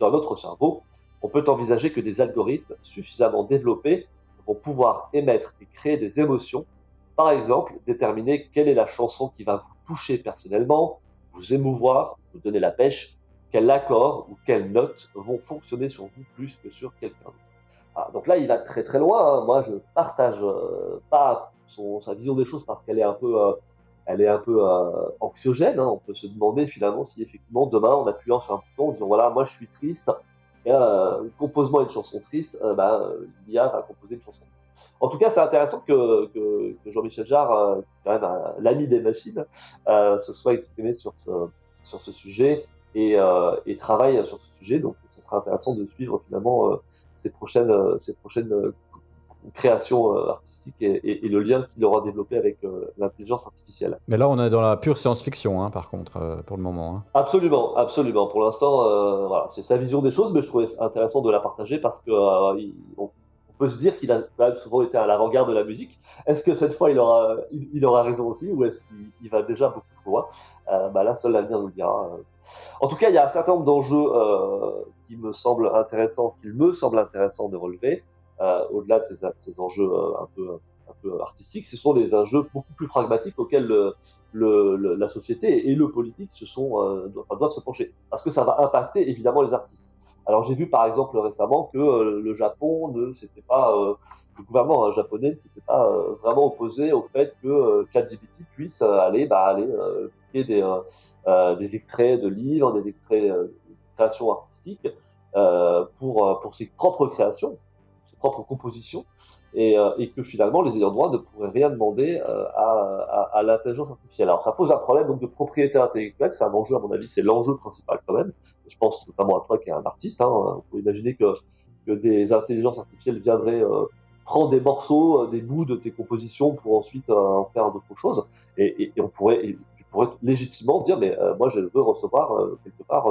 dans notre cerveau, on peut envisager que des algorithmes suffisamment développés vont pouvoir émettre et créer des émotions. Par exemple, déterminer quelle est la chanson qui va vous toucher personnellement, vous émouvoir, vous donner la pêche, quel accord ou quelles notes vont fonctionner sur vous plus que sur quelqu'un d'autre. Ah, donc là, il va très très loin. Hein. Moi, je partage euh, pas sa vision des choses parce qu'elle est un peu, euh, elle est un peu anxiogène. Hein. On peut se demander finalement si effectivement demain, en appuyant sur un bouton, en disant voilà, moi je suis triste, et, compose-moi une chanson triste, bah, l'IA va composer une chanson en tout cas, c'est intéressant que, que, Jean-Michel Jarre, quand même l'ami des machines, euh, se soit exprimé sur ce, sur ce sujet et, euh, et travaille sur ce sujet. Donc, ce sera intéressant de suivre finalement euh, ces prochaines, euh, ces prochaines euh, créations artistiques et, et, le lien qu'il aura développé avec l'intelligence artificielle. Mais là, on est dans la pure science-fiction, hein, par contre, pour le moment. Hein. Absolument, absolument. Pour l'instant, voilà, c'est sa vision des choses, mais je trouvais intéressant de la partager parce que on, peut se dire qu'il a quand même souvent été à l'avant-garde de la musique. Est-ce que cette fois il aura, il, aura raison aussi ou est-ce qu'il va déjà beaucoup trop loin? Euh, bah Là, seul l'avenir nous le dira. En tout cas, il y a un certain nombre d'enjeux euh, qui me semblent intéressants, qu'il me semble intéressant de relever, euh, au-delà de ces, ces enjeux euh, un peu un peu artistiques, ce sont des enjeux beaucoup plus pragmatiques auxquels le, le, la société et le politique se sont, euh, doivent, doivent se pencher, parce que ça va impacter évidemment les artistes. Alors j'ai vu par exemple récemment que euh, le Japon ne s'était pas, euh, le gouvernement japonais ne s'était pas euh, vraiment opposé au fait que ChatGPT puisse aller, bah, aller des, des extraits de livres, des extraits de créations artistiques pour pour ses propres créations propre composition et, euh, et, que finalement les ayants droit ne pourraient rien demander euh, à, l'intelligence artificielle. Alors ça pose un problème de propriété intellectuelle, c'est un enjeu à mon avis, c'est l'enjeu principal quand même. Je pense notamment à toi qui es un artiste, hein, on peut imaginer que, des intelligences artificielles viendraient euh, prendre des morceaux, des bouts de tes compositions pour ensuite en faire d'autres choses et, on pourrait, tu pourrais légitimement dire mais moi je veux recevoir quelque part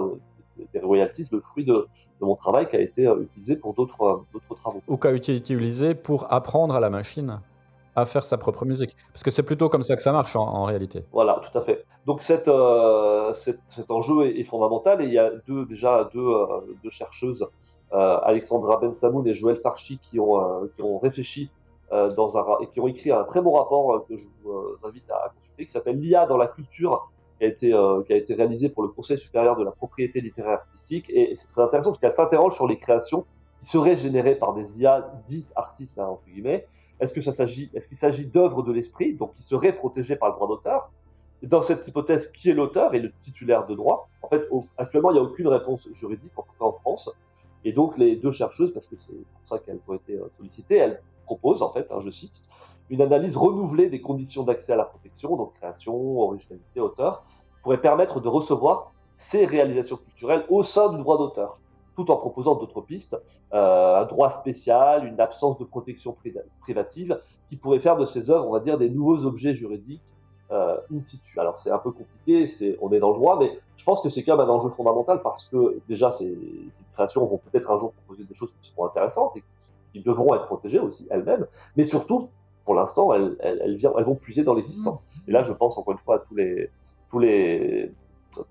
des royalties, le fruit de, de, mon travail qui a été euh, utilisé pour d'autres euh, travaux. Ou qui a été utilisé pour apprendre à la machine à faire sa propre musique. Parce que c'est plutôt comme ça que ça marche en, en réalité. Voilà, tout à fait. Donc cette, euh, cet, cet enjeu est, est, fondamental et il y a deux, déjà deux, euh, deux chercheuses, euh, Alexandra Ben Samoun et Joël Farchi, qui ont, qui ont réfléchi dans un, et qui ont écrit un très bon rapport que je vous invite à consulter, qui s'appelle L'IA dans la culture qui a été euh, réalisée pour le Conseil supérieur de la propriété littéraire artistique et, c'est très intéressant parce qu'elle s'interroge sur les créations qui seraient générées par des IA dites artistes hein, entre guillemets. Est-ce que ça s'agit est-ce qu'il s'agit d'œuvres de l'esprit donc qui seraient protégées par le droit d'auteur? Dans cette hypothèse, qui est l'auteur et le titulaire de droit? En fait, actuellement, il n'y a aucune réponse juridique, en tout cas en France. Et donc, les deux chercheuses, parce que c'est pour ça qu'elles ont été euh, sollicitées, elles proposent, en fait, hein, je cite, une analyse renouvelée des conditions d'accès à la protection, donc création, originalité, auteur, pourrait permettre de recevoir ces réalisations culturelles au sein du droit d'auteur, tout en proposant d'autres pistes, euh, un droit spécial, une absence de protection privative, qui pourrait faire de ces œuvres, on va dire, des nouveaux objets juridiques euh, in situ. Alors c'est un peu compliqué, c'est, on est dans le droit, mais je pense que c'est quand même un enjeu fondamental parce que déjà ces, ces créations vont peut-être un jour proposer des choses qui seront intéressantes et qui devront être protégées aussi elles-mêmes, mais surtout pour l'instant, elles, elles, elles, elles, vont puiser dans l'existant. Et là, je pense encore une fois à tous les, tous les,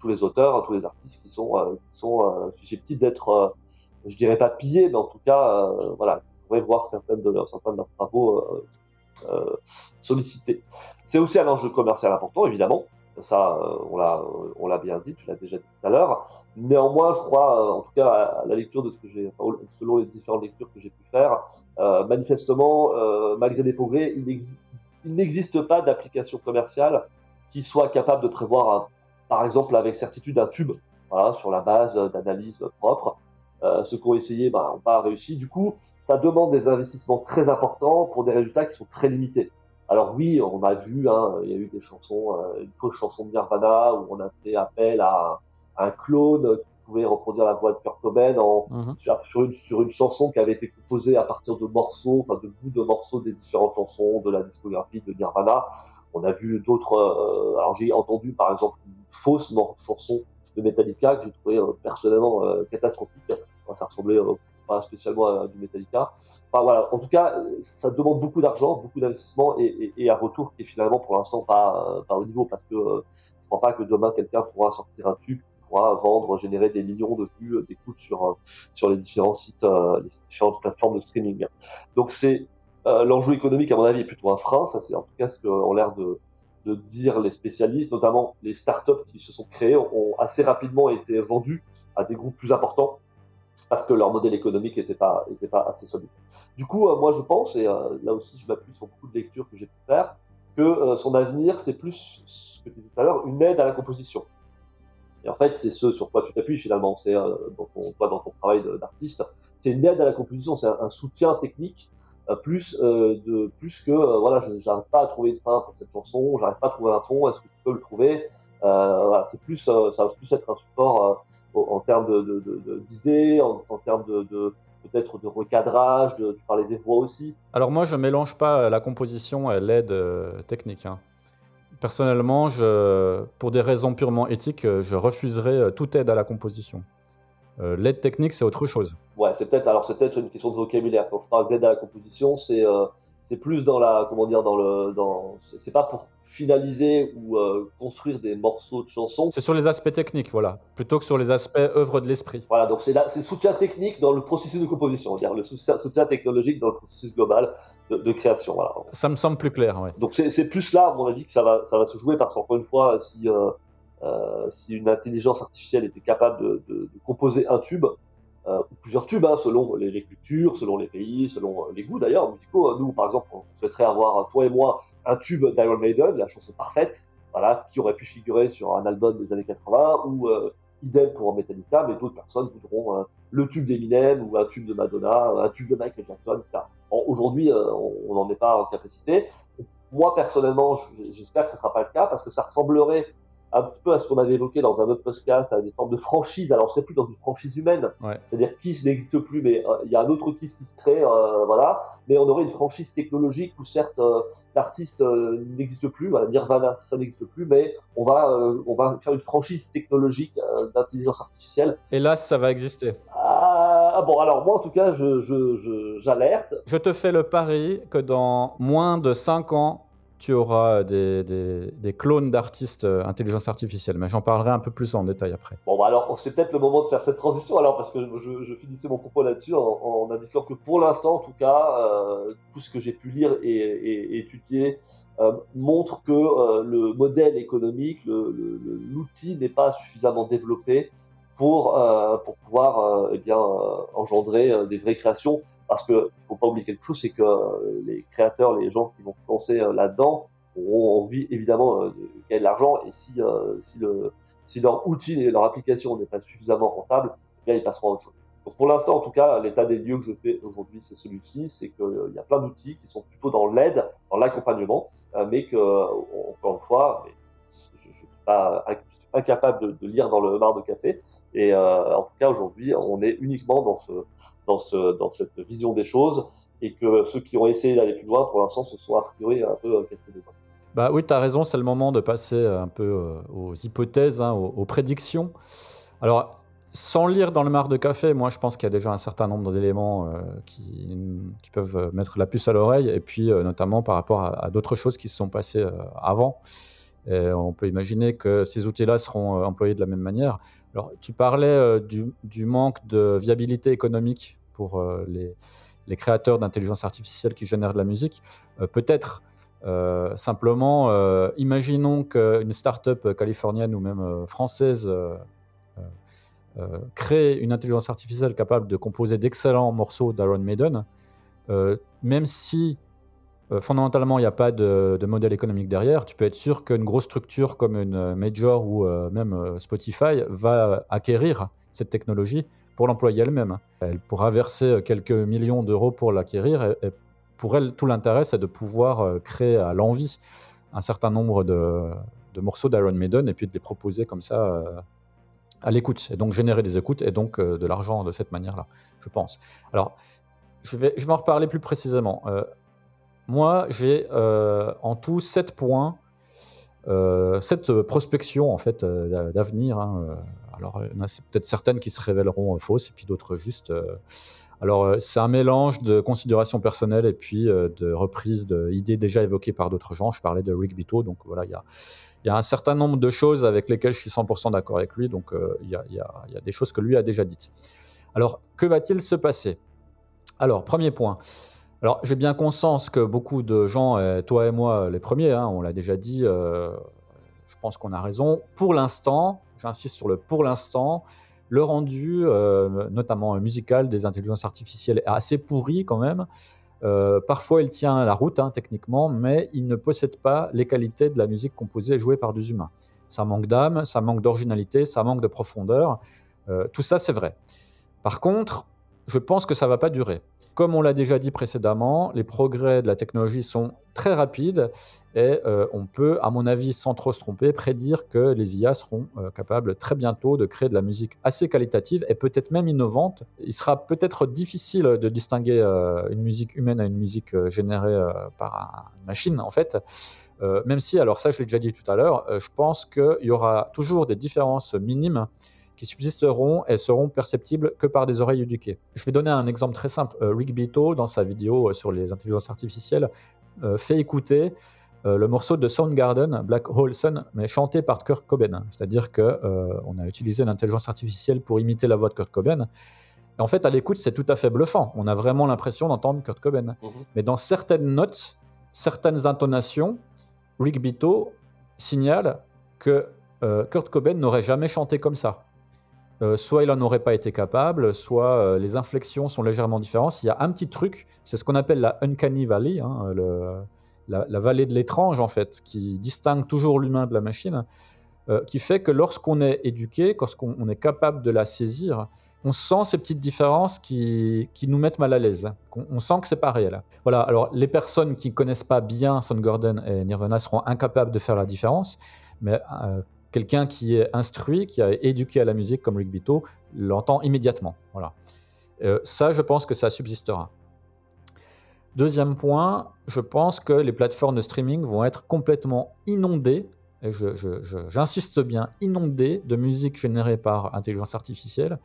tous les auteurs, tous les artistes qui sont, euh, qui sont euh, susceptibles d'être, euh, je dirais pas pillés, mais en tout cas, voilà, on pourrait voir certaines de leurs, certains de leurs travaux sollicités. C'est aussi un enjeu commercial important, évidemment. Ça, on l'a, on l'a bien dit, tu l'as déjà dit tout à l'heure. Néanmoins, je crois, en tout cas, à la lecture de ce que j'ai, selon les différentes lectures que j'ai pu faire, euh, manifestement, euh, malgré des progrès, il n'existe pas d'application commerciale qui soit capable de prévoir, par exemple, avec certitude, un tube, voilà, sur la base d'analyses propres. Euh, ceux qui essayé bah, n'ont pas réussi. Du coup, ça demande des investissements très importants pour des résultats qui sont très limités. Alors oui, on a vu, hein, il y a eu des chansons, euh, une fausse chanson de Nirvana où on a fait appel à, à un clone qui pouvait reproduire la voix de Kurt Cobain en, mm -hmm. sur, une, sur, une, chanson qui avait été composée à partir de morceaux, enfin de bouts de morceaux des différentes chansons de la discographie de Nirvana. On a vu d'autres. Euh, alors j'ai entendu par exemple une fausse chanson de Metallica que j'ai trouvé euh, personnellement euh, catastrophique. ça ressemblait pas spécialement du Metallica. Enfin, voilà. En tout cas, ça demande beaucoup d'argent, beaucoup d'investissement et, un retour qui est finalement pour l'instant pas, pas au niveau parce que euh, je crois pas que demain quelqu'un pourra sortir un tube pourra vendre, générer des millions de vues, d'écoutes sur sur les différents sites, euh, les différentes plateformes de streaming. Donc c'est euh, l'enjeu économique à mon avis est plutôt un frein. Ça c'est en tout cas ce qu'ont l'air de de dire les spécialistes, notamment les startups qui se sont créées, ont assez rapidement été vendus à des groupes plus importants parce que leur modèle économique n'était pas, assez solide. Du coup, euh, moi je pense, et euh, là aussi je m'appuie sur beaucoup de lectures que j'ai pu faire, que son avenir, c'est plus, ce que tu disais tout à l'heure, une aide à la composition. Et en fait, c'est ce sur quoi tu t'appuies finalement. C'est dans, ton, dans ton travail d'artiste, c'est une aide à la composition, c'est un, soutien technique plus de plus que voilà, je n'arrive pas à trouver de fin pour cette chanson, j'arrive pas à trouver un fond, est-ce que tu peux le trouver? C'est plus, ça va plus être un support en termes d'idées, en, termes de, peut-être de recadrage, tu parlais des voix aussi. Alors moi, je mélange pas la composition et l'aide technique. Hein. Personnellement, pour des raisons purement éthiques, je refuserais toute aide à la composition. L'aide technique, c'est autre chose. Ouais, c'est peut-être alors c'est peut-être une question de vocabulaire. Quand je parle d'aide à la composition, c'est euh, c'est plus dans la comment dire dans le dans c'est pas pour finaliser ou euh, construire des morceaux de chansons. C'est sur les aspects techniques, voilà, plutôt que sur les aspects œuvre de l'esprit. Voilà, donc c'est c'est soutien technique dans le processus de composition, on va dire le soutien, soutien technologique dans le processus global de, de création. Voilà. Ça me semble plus clair, ouais. Donc c'est plus là, à mon avis, que ça va ça va se jouer parce qu'encore une fois, si euh, euh si une intelligence artificielle était capable de, de, de composer un tube, euh, ou plusieurs tubes, hein, selon les, cultures, selon les pays, selon euh, les goûts d'ailleurs musicaux. Nous, par exemple, on souhaiterait avoir, toi et moi, un tube d'Iron Maiden, la chanson parfaite, voilà, qui aurait pu figurer sur un album des années 80, ou euh, idem pour Metallica, mais d'autres personnes voudront le tube d'Eminem, ou un tube de Madonna, un tube de Michael Jackson, etc. Aujourd'hui, on n'en est pas en capacité. Moi, personnellement, j'espère que ce ne sera pas le cas, parce que ça ressemblerait un petit peu à ce qu'on avait évoqué dans un autre podcast, à des formes de franchise. Alors, on serait plus dans une franchise humaine, c'est-à-dire Kiss n'existe plus, mais euh, il y a un autre Kiss qui se crée, euh, voilà. Mais on aurait une franchise technologique où certes euh, l'artiste n'existe plus, voilà, Nirvana ça n'existe plus, mais on va on va faire une franchise technologique d'intelligence artificielle. Et là, ça va exister. Ah, bon, alors moi en tout cas, je j'alerte. Je, je te fais le pari que dans moins de 5 ans, tu auras des, des, clones d'artistes euh, intelligence artificielle, mais j'en parlerai un peu plus en détail après. Bon, bah alors, c'est peut-être le moment de faire cette transition, alors, parce que je, finissais mon propos là-dessus en, indiquant que pour l'instant, en tout cas, euh, tout ce que j'ai pu lire et, étudier euh, montre que le modèle économique, l'outil n'est pas suffisamment développé pour, pour pouvoir eh bien, engendrer des vraies créations parce que il faut pas oublier quelque chose, c'est que euh, les créateurs, les gens qui vont se lancer euh, là-dedans, auront envie évidemment euh, de gagner de l'argent et si, si, le, si leur outil et leur application n'est pas suffisamment rentable, eh bien ils passeront à autre chose. Donc pour l'instant, en tout cas, l'état des lieux que je fais aujourd'hui, c'est celui-ci, c'est qu'il y a plein d'outils qui sont plutôt dans l'aide, dans l'accompagnement, mais que, encore une fois, je ne suis pas incapable de, lire dans le mar de café. Et euh, en tout cas, aujourd'hui, on est uniquement dans, ce, dans, ce, dans cette vision des choses et que ceux qui ont essayé d'aller plus loin, pour l'instant, se sont a un peu euh, cassés les Bah oui, tu as raison, c'est le moment de passer un peu euh, aux hypothèses, hein, aux, prédictions. Alors, sans lire dans le mar de café, moi je pense qu'il y a déjà un certain nombre d'éléments qui, peuvent mettre la puce à l'oreille, et puis notamment par rapport à d'autres choses qui se sont passées avant on peut imaginer que ces outils-là seront euh, employés de la même manière. Alors, tu parlais euh, du, manque de viabilité économique pour euh, les, créateurs d'intelligence artificielle qui génèrent de la musique. Peut-être simplement, imaginons qu'une start-up californienne ou même française crée une intelligence artificielle capable de composer d'excellents morceaux d'Aaron Maiden, même si euh, fondamentalement, il n'y a pas de, modèle économique derrière. Tu peux être sûr qu'une grosse structure comme une euh, Major ou euh, même Spotify va acquérir cette technologie pour l'employer elle-même. Elle pourra verser quelques millions d'euros pour l'acquérir. Et, pour elle, tout l'intérêt, c'est de pouvoir créer à l'envie un certain nombre de, morceaux d'Iron Maiden et puis de les proposer comme ça à l'écoute. Et donc générer des écoutes et donc de l'argent de cette manière-là, je pense. Alors, je vais, je vais en reparler plus précisément. Moi, j'ai euh, en tout 7 points, euh, 7 prospections en fait euh, d'avenir. Hein, alors, il y en a peut-être certaines qui se révéleront fausses et puis d'autres juste. alors, c'est un mélange de considérations personnelles et puis de reprises d'idées déjà évoquées par d'autres gens. Je parlais de Rick Bito, donc voilà, il y a, un certain nombre de choses avec lesquelles je suis 100% d'accord avec lui, donc il y, a des choses que lui a déjà dites. Alors, que va-t-il se passer? Alors, premier point. Alors, j'ai bien conscience que beaucoup de gens, euh, toi et moi les premiers, hein, on l'a déjà dit, euh, je pense qu'on a raison. Pour l'instant, j'insiste sur le pour l'instant, le rendu, euh, notamment musical des intelligences artificielles, est assez pourri quand même. Parfois, il tient la route hein, techniquement, mais il ne possède pas les qualités de la musique composée et jouée par des humains. Ça manque d'âme, ça manque d'originalité, ça manque de profondeur. Tout ça, c'est vrai. Par contre, je pense que ça va pas durer. Comme on l'a déjà dit précédemment, les progrès de la technologie sont très rapides et euh, on peut, à mon avis, sans trop se tromper, prédire que les IA seront euh, capables très bientôt de créer de la musique assez qualitative et peut-être même innovante. Il sera peut-être difficile de distinguer euh, une musique humaine à une musique générée par une machine, en fait. même si, alors ça je l'ai déjà dit tout à l'heure, je pense qu'il y aura toujours des différences minimes qui subsisteront et seront perceptibles que par des oreilles éduquées. Je vais donner un exemple très simple. Euh, Rick Beato, dans sa vidéo euh, sur les intelligences artificielles, euh, fait écouter le morceau de Soundgarden, Black Hole Sun, mais chanté par Kurt Cobain. C'est-à-dire qu'on on a utilisé l'intelligence artificielle pour imiter la voix de Kurt Cobain. Et en fait, à l'écoute, c'est tout à fait bluffant. On a vraiment l'impression d'entendre Kurt Cobain. Mhm. Mais dans certaines notes, certaines intonations, Rick Beato signale que Kurt Cobain n'aurait jamais chanté comme ça. Euh, soit il n'en aurait pas été capable, soit euh, les inflexions sont légèrement différentes. Il y a un petit truc, c'est ce qu'on appelle la Uncanny Valley, hein, la, vallée de l'étrange en fait, qui distingue toujours l'humain de la machine, euh, qui fait que lorsqu'on est éduqué, lorsqu'on est capable de la saisir, on sent ces petites différences qui, nous mettent mal à l'aise. On, sent que c'est pas réel. Voilà. Alors les personnes qui connaissent pas bien Soundgarden et Nirvana seront incapables de faire la différence, mais quelqu'un qui est instruit, qui a éduqué à la musique comme Rick Beato, l'entend immédiatement. Voilà. Euh, ça, je pense que ça subsistera. Deuxième point, je pense que les plateformes de streaming vont être complètement inondées, et j'insiste bien, inondées de musique générée par intelligence artificielle.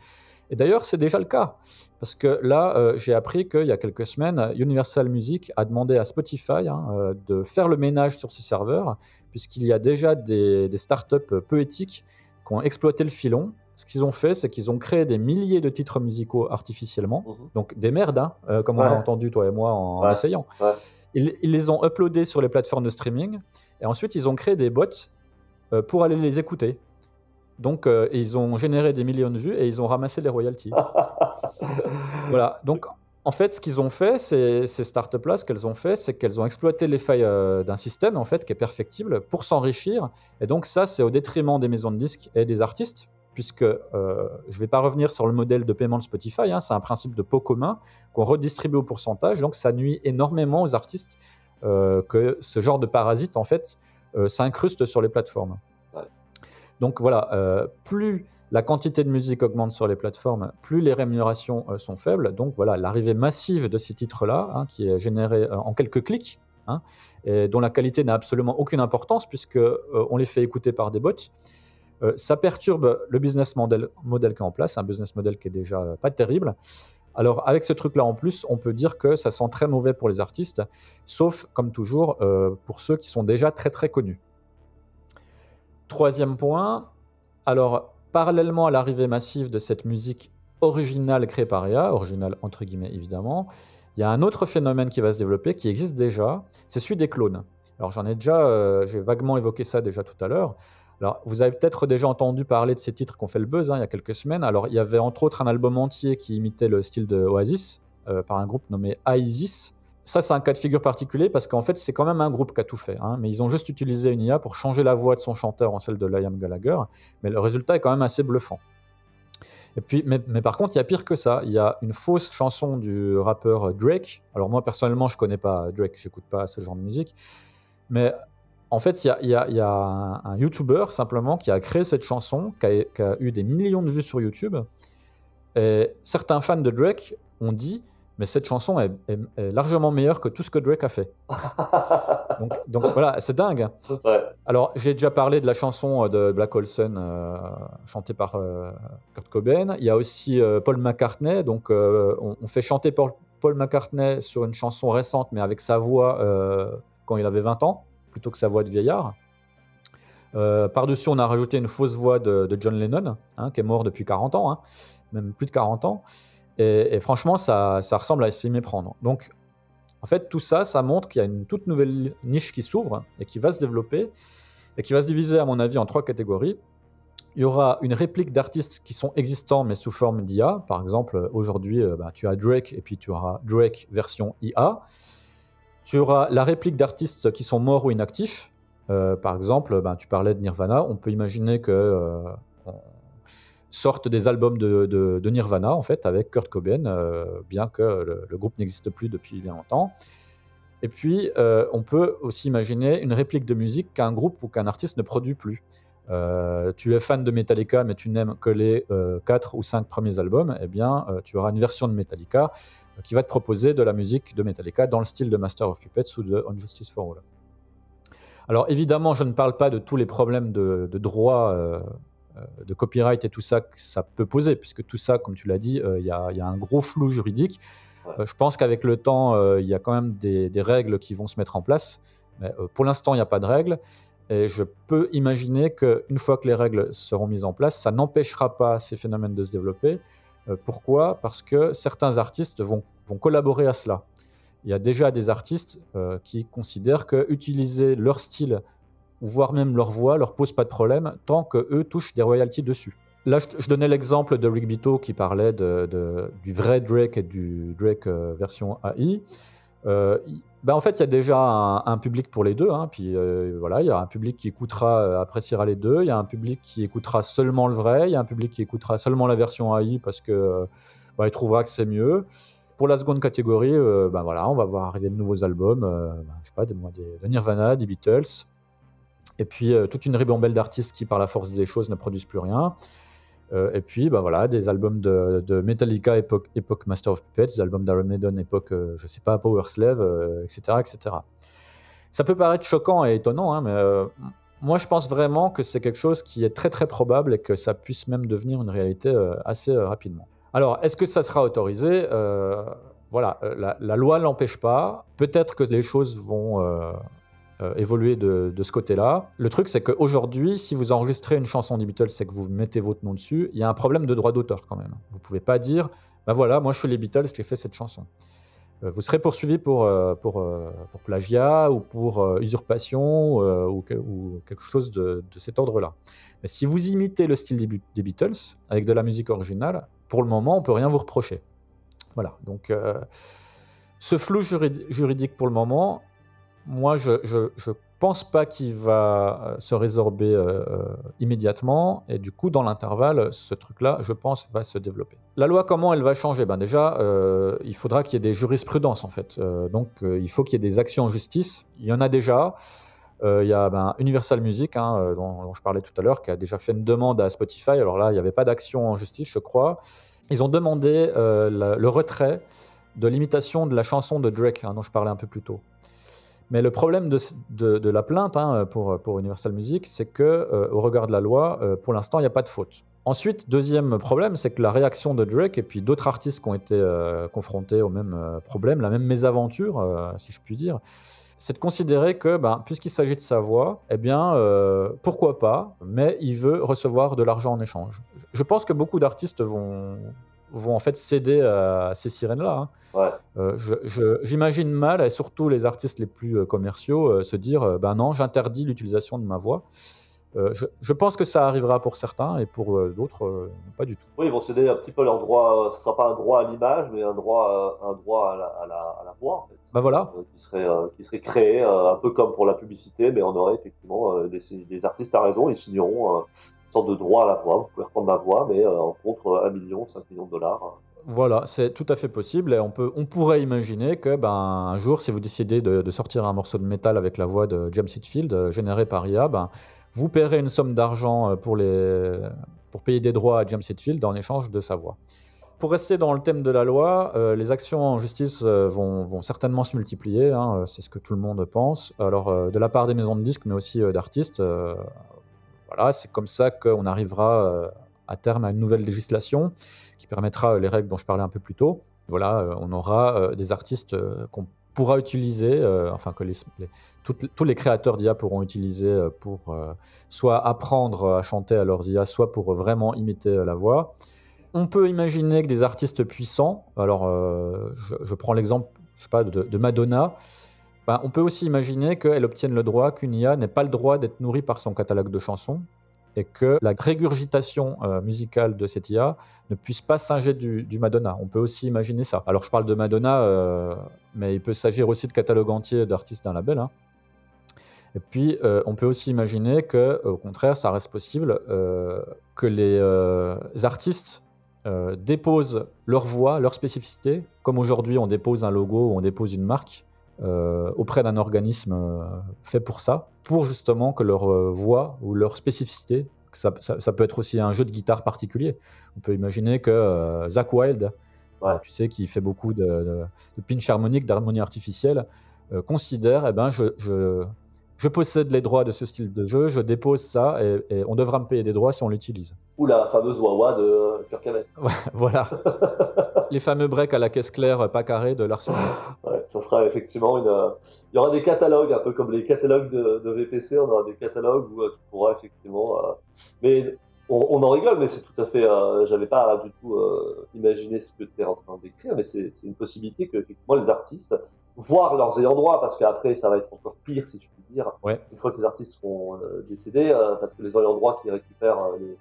Et d'ailleurs, c'est déjà le cas. Parce que là, euh, j'ai appris qu'il y a quelques semaines, Universal Music a demandé à Spotify hein, euh, de faire le ménage sur ses serveurs, puisqu'il y a déjà des, startups peu éthiques qui ont exploité le filon. Ce qu'ils ont fait, c'est qu'ils ont créé des milliers de titres musicaux artificiellement, mhm. donc des merdes, hein, euh, comme on a entendu toi et moi en, essayant. Ils, ils, les ont uploadés sur les plateformes de streaming, et ensuite ils ont créé des bots pour aller les écouter. Donc, euh, ils ont généré des millions de vues et ils ont ramassé les royalties. voilà. Donc, en fait, ce qu'ils ont fait, ces, ces startups-là, ce qu'elles ont fait, c'est qu'elles ont exploité les failles euh, d'un système, en fait, qui est perfectible pour s'enrichir. Et donc, ça, c'est au détriment des maisons de disques et des artistes, puisque euh, je ne vais pas revenir sur le modèle de paiement de Spotify. Hein, c'est un principe de pot commun qu'on redistribue au pourcentage. Donc, ça nuit énormément aux artistes que ce genre de parasite, en fait, s'incruste sur les plateformes. Donc voilà, euh, plus la quantité de musique augmente sur les plateformes, plus les rémunérations euh, sont faibles. Donc voilà, l'arrivée massive de ces titres-là, hein, qui est générée euh, en quelques clics, hein, et dont la qualité n'a absolument aucune importance puisque on les fait écouter par des bots. ça perturbe le business model, model qui est en place, un business model qui est déjà pas terrible. Alors avec ce truc-là en plus, on peut dire que ça sent très mauvais pour les artistes, sauf comme toujours pour ceux qui sont déjà très très connus. Troisième point, alors parallèlement à l'arrivée massive de cette musique originale créée par IA, originale entre guillemets évidemment, il y a un autre phénomène qui va se développer, qui existe déjà, c'est celui des clones. Alors j'en ai déjà, euh, j'ai vaguement évoqué ça déjà tout à l'heure. Alors vous avez peut-être déjà entendu parler de ces titres qui ont fait le buzz hein, il y a quelques semaines. Alors il y avait entre autres un album entier qui imitait le style de Oasis euh, par un groupe nommé Isis. Ça, c'est un cas de figure particulier parce qu'en fait, c'est quand même un groupe qui a tout fait. Hein, mais ils ont juste utilisé une IA pour changer la voix de son chanteur en celle de Liam Gallagher. Mais le résultat est quand même assez bluffant. Et puis, mais, par contre, il y a pire que ça. Il y a une fausse chanson du rappeur Drake. Alors moi, personnellement, je connais pas Drake, j'écoute pas ce genre de musique. Mais en fait, il y a, un, YouTuber simplement qui a créé cette chanson, qui a, qui a, eu des millions de vues sur YouTube. Et certains fans de Drake ont dit mais cette chanson est, largement meilleure que tout ce que Drake a fait. donc, voilà, c'est dingue. Alors j'ai déjà parlé de la chanson euh, de Black Hole Sun euh, chantée par euh, Kurt Cobain. Il y a aussi Paul McCartney. Donc on, fait chanter Paul, Paul, McCartney sur une chanson récente, mais avec sa voix quand il avait 20 ans, plutôt que sa voix de vieillard. Par-dessus, on a rajouté une fausse voix de, John Lennon, hein, qui est mort depuis 40 ans, hein, même plus de 40 ans. Et, franchement, ça, ressemble à s'y méprendre. Donc, en fait, tout ça, ça montre qu'il y a une toute nouvelle niche qui s'ouvre et qui va se développer et qui va se diviser, à mon avis, en trois catégories. il y aura une réplique d'artistes qui sont existants mais sous forme d'IA. Par exemple, aujourd'hui, euh, bah, tu as Drake et puis tu auras Drake version IA. Tu auras la réplique d'artistes qui sont morts ou inactifs. Euh, par exemple, bah, tu parlais de Nirvana. On peut imaginer que euh, sortent des albums de, Nirvana en fait avec Kurt Cobain, bien que le, groupe n'existe plus depuis bien longtemps. Et puis, on peut aussi imaginer une réplique de musique qu'un groupe ou qu'un artiste ne produit plus. Euh, tu es fan de Metallica, mais tu n'aimes que les euh, 4 ou 5 premiers albums, eh bien, euh, tu auras une version de Metallica euh, qui va te proposer de la musique de Metallica dans le style de Master of Puppets ou de On Justice for All. Alors, évidemment, je ne parle pas de tous les problèmes de, de droit, de copyright et tout ça que ça peut poser, puisque tout ça, comme tu l'as dit, il y, y, a un gros flou juridique. je pense qu'avec le temps, il y a quand même des, des, règles qui vont se mettre en place. Mais pour l'instant, il n'y a pas de règles. Et je peux imaginer qu'une fois que les règles seront mises en place, ça n'empêchera pas ces phénomènes de se développer. Euh, pourquoi? Parce que certains artistes vont, vont, collaborer à cela. Il y a déjà des artistes euh, qui considèrent que utiliser leur style, voire même leur voix, leur pose pas de problème tant qu'eux touchent des royalties dessus. Là, je, donnais l'exemple de Rick Bito qui parlait de, du vrai Drake et du Drake euh, version AI. Euh, ben en fait, il y a déjà un, public pour les deux. Hein, puis euh, voilà, il y a un public qui écoutera, euh, appréciera les deux. Il y a un public qui écoutera seulement le vrai. Il y a un public qui écoutera seulement la version AI parce que ben, il trouvera que c'est mieux. Pour la seconde catégorie, ben voilà, on va voir arriver de nouveaux albums. Je sais pas, des, des, de Nirvana, des Beatles. Et puis toute une ribambelle d'artistes qui, par la force des choses, ne produisent plus rien. Euh, et puis, bah voilà, des albums de, Metallica époque, Master of Puppets, des albums d'Iron Maiden époque, euh, je sais pas, Power Slave, etc., euh, etc. Ça peut paraître choquant et étonnant, hein, mais moi je pense vraiment que c'est quelque chose qui est très très probable et que ça puisse même devenir une réalité assez rapidement. Alors, est-ce que ça sera autorisé? Voilà, la, la, loi l'empêche pas. Peut-être que les choses vont euh, évoluer de, ce côté-là. Le truc, c'est qu'aujourd'hui, si vous enregistrez une chanson des Beatles et que vous mettez votre nom dessus, il y a un problème de droit d'auteur quand même. Vous ne pouvez pas dire, ben voilà, moi je suis les Beatles qui ai fait cette chanson. Euh, vous serez poursuivi pour, euh, pour, pour plagiat ou pour usurpation ou, quelque chose de, cet ordre-là. Mais si vous imitez le style des Beatles avec de la musique originale, pour le moment, on peut rien vous reprocher. Voilà, donc ce flou juridique pour le moment, moi, je, je, pense pas qu'il va euh, se résorber euh, euh, immédiatement. Et du coup, dans l'intervalle, ce truc-là, je pense, va se développer. La loi, comment elle va changer? Ben Déjà, il faudra qu'il y ait des jurisprudences, en fait. donc, il faut qu'il y ait des actions en justice. Il y en a déjà. Il y a ben, Universal Music, hein, dont, je parlais tout à l'heure, qui a déjà fait une demande à Spotify. Alors là, il n'y avait pas d'action en justice, je crois. Ils ont demandé le retrait de l'imitation de la chanson de Drake, hein, dont je parlais un peu plus tôt. Mais le problème de, la plainte hein, pour, Universal Music, c'est que euh, au regard de la loi, euh, pour l'instant, il n'y a pas de faute. Ensuite, deuxième problème, c'est que la réaction de Drake et puis d'autres artistes qui ont été euh, confrontés au même problème, la même mésaventure, si je puis dire, c'est de considérer que, ben, puisqu'il s'agit de sa voix, eh bien, pourquoi pas, mais il veut recevoir de l'argent en échange. Je pense que beaucoup d'artistes vont, vont en fait céder à ces sirènes-là. Hein. Euh, j'imagine mal, et surtout les artistes les plus euh, commerciaux, euh, se dire ben non, j'interdis l'utilisation de ma voix. Je, je, pense que ça arrivera pour certains et pour d'autres, pas du tout. Oui, ils vont céder un petit peu leur droit. ce ne sera pas un droit à l'image, mais un droit, un droit à la, à, la, à, la, voix, en fait. Bah voilà. qui, serait, qui serait créé un peu comme pour la publicité, mais on aurait effectivement des, des artistes à raison, ils signeront de droit à la voix. Vous pouvez reprendre ma voix, mais euh, en contre 1 million, 5 millions de dollars. Voilà, c'est tout à fait possible. Et on, peut, on pourrait imaginer que ben, un jour, si vous décidez de, sortir un morceau de métal avec la voix de James Hetfield, euh, généré par IA, ben, vous paierez une somme d'argent euh, pour, pour payer des droits à James Hetfield en échange de sa voix. Pour rester dans le thème de la loi, les actions en justice vont, vont, certainement se multiplier, hein, c'est ce que tout le monde pense. Alors, de la part des maisons de disques, mais aussi d'artistes, voilà, c'est comme ça qu'on arrivera euh, à terme à une nouvelle législation qui permettra euh, les règles dont je parlais un peu plus tôt. Voilà, euh, on aura des artistes qu'on pourra utiliser, enfin que tous les créateurs d'IA pourront utiliser pour soit apprendre à chanter à leurs IA, soit pour vraiment imiter la voix. On peut imaginer que des artistes puissants, alors je, prends l'exemple, je sais pas, de Madonna, on peut aussi imaginer qu'elle obtienne le droit qu'une IA n'ait pas le droit d'être nourrie par son catalogue de chansons, et que la régurgitation euh, musicale de cette IA ne puisse pas singer du, Madonna. On peut aussi imaginer ça. Alors je parle de Madonna, euh, mais il peut s'agir aussi de catalogue entier d'artistes d'un label. Hein. Et puis euh, on peut aussi imaginer que, au contraire, ça reste possible que les artistes déposent leur voix, leur spécificité, comme aujourd'hui on dépose un logo ou on dépose une marque. Auprès d'un organisme fait pour ça, pour justement que leur euh, voix ou leur spécificité, ça, ça, peut être aussi un jeu de guitare particulier. On peut imaginer que euh, Zach Wild, tu sais, qui fait beaucoup de, de, pinch harmonique, d'harmonie artificielle, euh, considère, eh ben, je, je, je possède les droits de ce style de jeu, je dépose ça et, on devra me payer des droits si on l'utilise. Ou la fameuse Wawa de Kirk voilà. les fameux breaks à la caisse claire pas carrée de Larson. ouais, ça sera effectivement une. Il y aura des catalogues, un peu comme les catalogues de, VPC, on aura des catalogues où euh, tu pourras effectivement. Euh, mais on, en rigole, mais c'est tout à fait. Euh, j'avais pas du tout imaginé ce que tu es en train d'écrire, mais c'est une possibilité que effectivement les artistes voir leurs ayants droit, parce qu'après ça va être encore pire si je puis dire, une fois que ces artistes seront euh, décédés, euh, parce que les ayants droit qui récupèrent euh, les,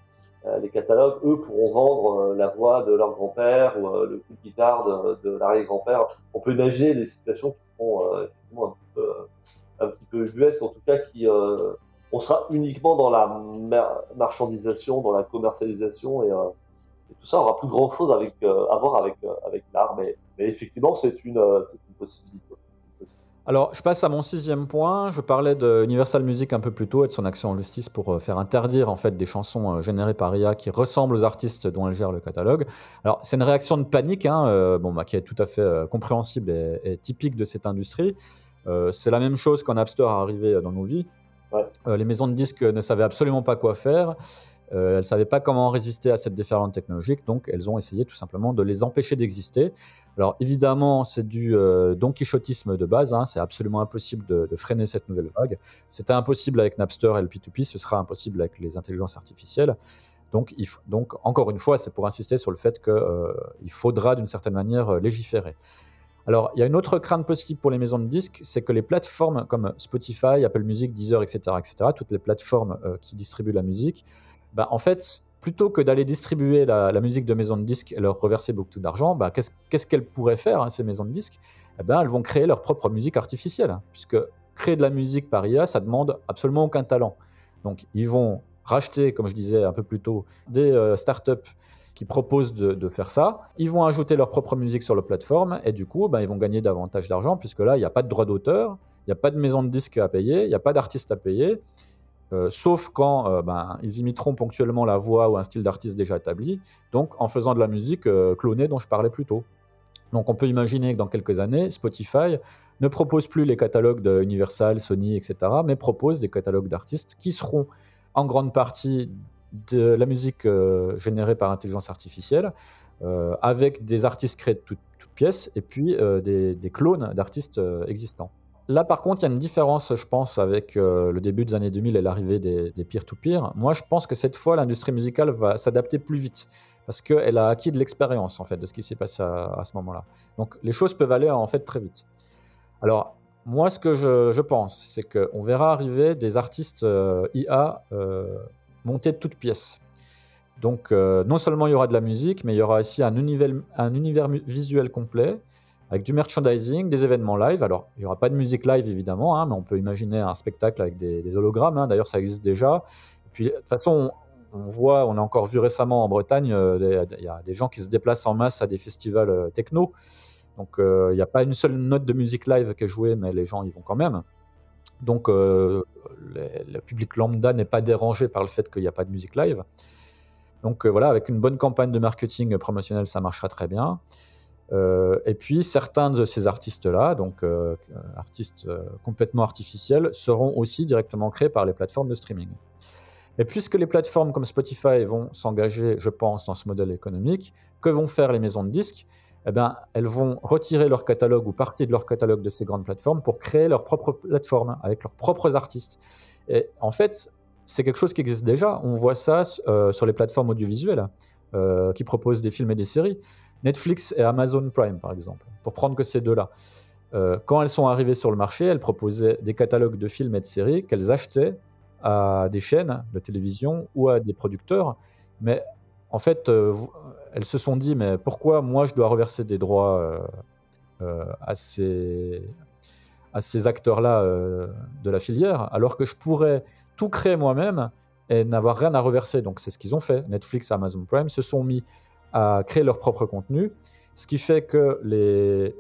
les, catalogues, eux pourront vendre la voix de leur grand-père ou le coup de guitare de, de l'arrière-grand-père. On peut imaginer des situations qui seront un peu, un petit peu US, en tout cas qui on sera uniquement dans la marchandisation, dans la commercialisation et, et tout ça aura plus grand chose avec, à voir avec, avec l'art, mais mais effectivement, c'est une, euh, une possibilité. Alors, je passe à mon sixième point. Je parlais de Universal Music un peu plus tôt et de son action en justice pour euh, faire interdire en fait des chansons euh, générées par IA qui ressemblent aux artistes dont elle gère le catalogue. Alors, c'est une réaction de panique, hein, bon, bah, qui est tout à fait compréhensible et, typique de cette industrie. c'est la même chose quand App Store est arrivé dans nos vies. les maisons de disques ne savaient absolument pas quoi faire. Elles ne savaient pas comment résister à cette déferlante technologique, donc elles ont essayé tout simplement de les empêcher d'exister. Alors évidemment, c'est du euh, don quichotisme de base, hein. c'est absolument impossible de, freiner cette nouvelle vague. C'était impossible avec Napster et le P2P, ce sera impossible avec les intelligences artificielles. Donc encore une fois, c'est pour insister sur le fait qu'il euh, faudra d'une certaine manière euh, légiférer. Alors, il y a une autre crainte possible pour les maisons de disques, c'est que les plateformes comme Spotify, Apple Music, Deezer, etc., etc., toutes les plateformes qui distribuent la musique, bah, en fait, plutôt que d'aller distribuer la, musique de maisons de disques et leur reverser beaucoup d'argent, bah, qu'est-ce qu'elles pourraient faire, hein, ces maisons de disques? Eh ben, Elles vont créer leur propre musique artificielle, puisque créer de la musique par IA, ça demande absolument aucun talent. Donc ils vont racheter, comme je disais un peu plus tôt, des euh, startups qui proposent de, faire ça. Ils vont ajouter leur propre musique sur la plateforme et du coup, ben, ils vont gagner davantage d'argent puisque là, il n'y a pas de droit d'auteur, il n'y a pas de maison de disques à payer, il n'y a pas d'artiste à payer. Euh, sauf quand euh, ben, ils imiteront ponctuellement la voix ou un style d'artiste déjà établi, donc en faisant de la musique euh, clonée dont je parlais plus tôt. Donc on peut imaginer que dans quelques années, Spotify ne propose plus les catalogues de Universal, Sony, etc., mais propose des catalogues d'artistes qui seront en grande partie de la musique générée par intelligence artificielle, avec des artistes créés de toutes, pièces, et puis des clones d'artistes existants. Là, par contre, il y a une différence, je pense, avec euh, le début des années 2000 et l'arrivée des, peer-to-peer. Moi, je pense que cette fois, l'industrie musicale va s'adapter plus vite parce qu'elle a acquis de l'expérience, en fait, de ce qui s'est passé à, ce moment-là. Donc, les choses peuvent aller, en fait, très vite. Alors, moi, ce que je, pense, c'est qu'on verra arriver des artistes euh, IA euh, montés de toutes pièces. Donc, non seulement il y aura de la musique, mais il y aura aussi un univers visuel complet avec du merchandising, des événements live. Alors, il n'y aura pas de musique live évidemment, hein, mais on peut imaginer un spectacle avec des, hologrammes. Hein. D'ailleurs, ça existe déjà. Et puis, de toute façon, on, voit, on a encore vu récemment en Bretagne, euh, il y a des gens qui se déplacent en masse à des festivals euh, techno. Donc, euh, il n'y a pas une seule note de musique live qui est jouée, mais les gens y vont quand même. Donc, le public lambda n'est pas dérangé par le fait qu'il n'y a pas de musique live. Donc voilà, avec une bonne campagne de marketing promotionnel, ça marchera très bien. Euh, et puis certains de ces artistes-là, donc euh, artistes euh, complètement artificiels, seront aussi directement créés par les plateformes de streaming. Et puisque les plateformes comme Spotify vont s'engager, je pense, dans ce modèle économique, que vont faire les maisons de disques? Eh bien, elles vont retirer leur catalogue ou partie de leur catalogue de ces grandes plateformes pour créer leur propre plateforme avec leurs propres artistes. Et en fait, c'est quelque chose qui existe déjà. On voit ça sur les plateformes audiovisuelles qui proposent des films et des séries. Netflix et Amazon Prime, par exemple, pour prendre que ces deux-là. Euh, quand elles sont arrivées sur le marché, elles proposaient des catalogues de films et de séries qu'elles achetaient à des chaînes de télévision ou à des producteurs, mais en fait, euh, elles se sont dit, mais pourquoi moi je dois reverser des droits à ces, à ces acteurs-là de la filière, alors que je pourrais tout créer moi-même et n'avoir rien à reverser. Donc c'est ce qu'ils ont fait. Netflix, Amazon Prime se sont mis à créer leur propre contenu, ce qui fait que les,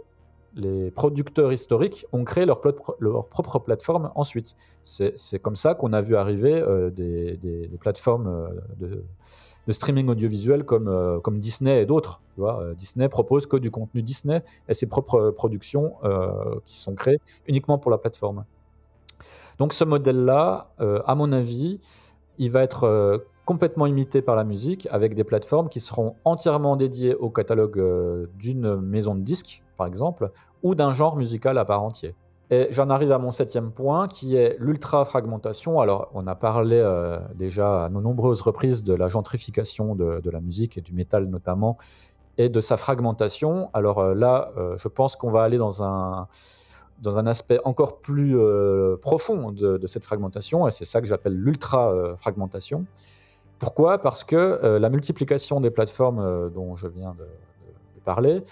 les producteurs historiques ont créé leur, leur propre plateforme ensuite. C'est comme ça qu'on a vu arriver euh, des, des, plateformes euh, de, de, streaming audiovisuel comme, euh, comme Disney et d'autres. Disney propose que du contenu Disney et ses propres productions qui sont créées uniquement pour la plateforme. Donc ce modèle-là, à mon avis, il va être complètement imité par la musique avec des plateformes qui seront entièrement dédiées au catalogue euh, d'une maison de disques, par exemple, ou d'un genre musical à part entier. Et j'en arrive à mon septième point qui est l'ultra-fragmentation. Alors, on a parlé euh, déjà à nos nombreuses reprises de la gentrification de, la musique et du métal notamment, et de sa fragmentation. Alors euh, là, je pense qu'on va aller dans un, aspect encore plus profond de, de, cette fragmentation, et c'est ça que j'appelle l'ultra-fragmentation. Pourquoi? Parce que euh, la multiplication des plateformes euh, dont je viens de, parler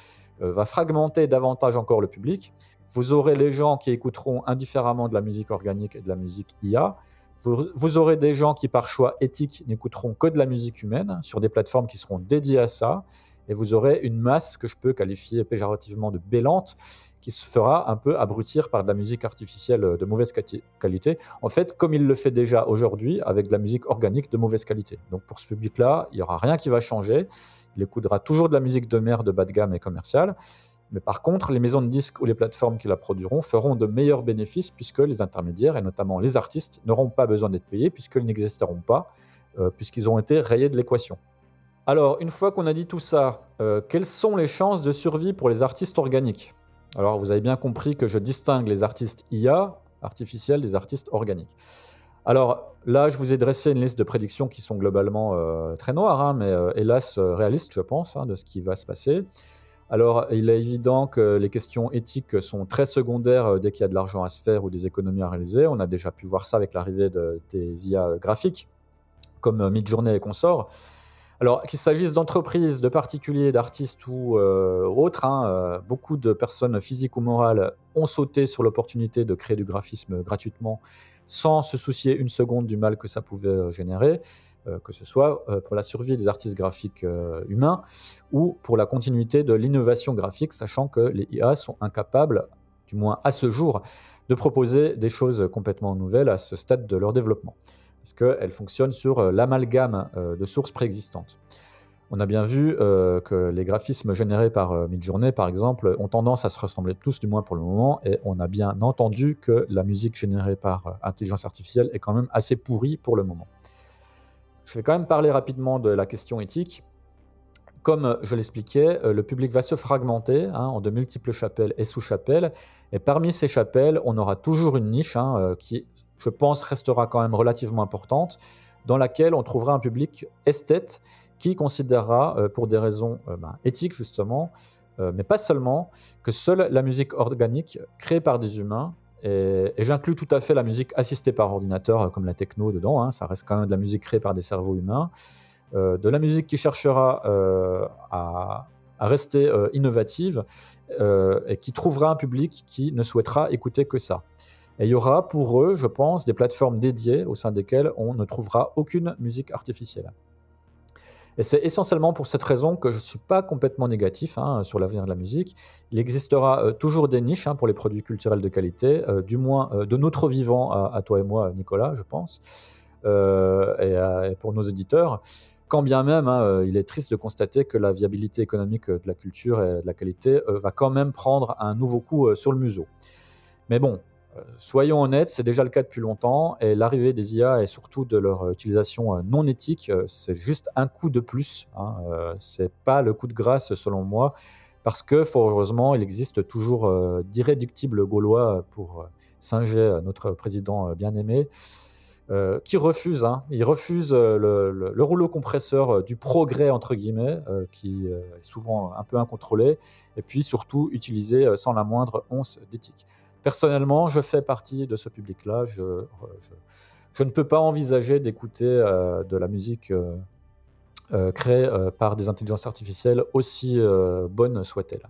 euh, va fragmenter davantage encore le public. Vous aurez les gens qui écouteront indifféremment de la musique organique et de la musique IA. Vous, aurez des gens qui, par choix éthique, n'écouteront que de la musique humaine sur des plateformes qui seront dédiées à ça. Et vous aurez une masse que je peux qualifier péjorativement de bélante qui se fera un peu abrutir par de la musique artificielle de mauvaise qualité, en fait, comme il le fait déjà aujourd'hui avec de la musique organique de mauvaise qualité. Donc pour ce public-là, il n'y aura rien qui va changer. Il écoutera toujours de la musique de mer de bas de gamme et commerciale. Mais par contre, les maisons de disques ou les plateformes qui la produiront feront de meilleurs bénéfices puisque les intermédiaires, et notamment les artistes, n'auront pas besoin d'être payés puisqu'ils n'existeront pas, euh, puisqu'ils ont été rayés de l'équation. Alors, une fois qu'on a dit tout ça, euh, quelles sont les chances de survie pour les artistes organiques? Alors vous avez bien compris que je distingue les artistes IA, artificiels, des artistes organiques. Alors là, je vous ai dressé une liste de prédictions qui sont globalement euh, très noires, hein, mais euh, hélas euh, réalistes, je pense, hein, de ce qui va se passer. Alors, il est évident que les questions éthiques sont très secondaires dès qu'il y a de l'argent à se faire ou des économies à réaliser. On a déjà pu voir ça avec l'arrivée de, des IA graphiques, comme Midjourney et consorts. Alors, qu'il s'agisse d'entreprises, de particuliers, d'artistes ou euh, autres, hein, euh, beaucoup de personnes physiques ou morales ont sauté sur l'opportunité de créer du graphisme gratuitement sans se soucier une seconde du mal que ça pouvait euh, générer, que ce soit pour la survie des artistes graphiques humains ou pour la continuité de l'innovation graphique, sachant que les IA sont incapables, du moins à ce jour, de proposer des choses complètement nouvelles à ce stade de leur développement qu'elle fonctionne sur euh, l'amalgame euh, de sources préexistantes. On a bien vu euh, que les graphismes générés par Midjourney, par exemple, ont tendance à se ressembler tous, du moins pour le moment, et on a bien entendu que la musique générée par intelligence artificielle est quand même assez pourrie pour le moment. Je vais quand même parler rapidement de la question éthique. Comme je l'expliquais, le public va se fragmenter hein, en de multiples chapelles et sous-chapelles, et parmi ces chapelles, on aura toujours une niche hein, qui je pense, restera quand même relativement importante, dans laquelle on trouvera un public esthète qui considérera, euh, pour des raisons euh, ben, éthiques justement, euh, mais pas seulement, que seule la musique organique créée par des humains, et, j'inclus tout à fait la musique assistée par ordinateur, comme la techno dedans, hein, ça reste quand même de la musique créée par des cerveaux humains, de la musique qui cherchera à, à, rester innovative et qui trouvera un public qui ne souhaitera écouter que ça. Et il y aura pour eux, je pense, des plateformes dédiées au sein desquelles on ne trouvera aucune musique artificielle. Et c'est essentiellement pour cette raison que je ne suis pas complètement négatif hein, sur l'avenir de la musique. Il existera euh, toujours des niches hein, pour les produits culturels de qualité, euh, du moins euh, de notre vivant à, toi et moi, Nicolas, je pense, et, pour nos éditeurs. Quand bien même, hein, il est triste de constater que la viabilité économique de la culture et de la qualité va quand même prendre un nouveau coup sur le museau. Mais bon, soyons honnêtes, c'est déjà le cas depuis longtemps, et l'arrivée des IA et surtout de leur utilisation euh, non éthique, euh, c'est juste un coup de plus. Hein. Euh, c'est pas le coup de grâce selon moi, parce que fort heureusement, il existe toujours d'irréductibles gaulois pour singer notre président bien aimé. qui refuse, hein, il refuse le, rouleau compresseur du progrès entre guillemets, qui est souvent un peu incontrôlé, et puis surtout utilisé sans la moindre once d'éthique. Personnellement, je fais partie de ce public-là. Je, ne peux pas envisager d'écouter de la musique créée par des intelligences artificielles aussi bonnes soient-elles.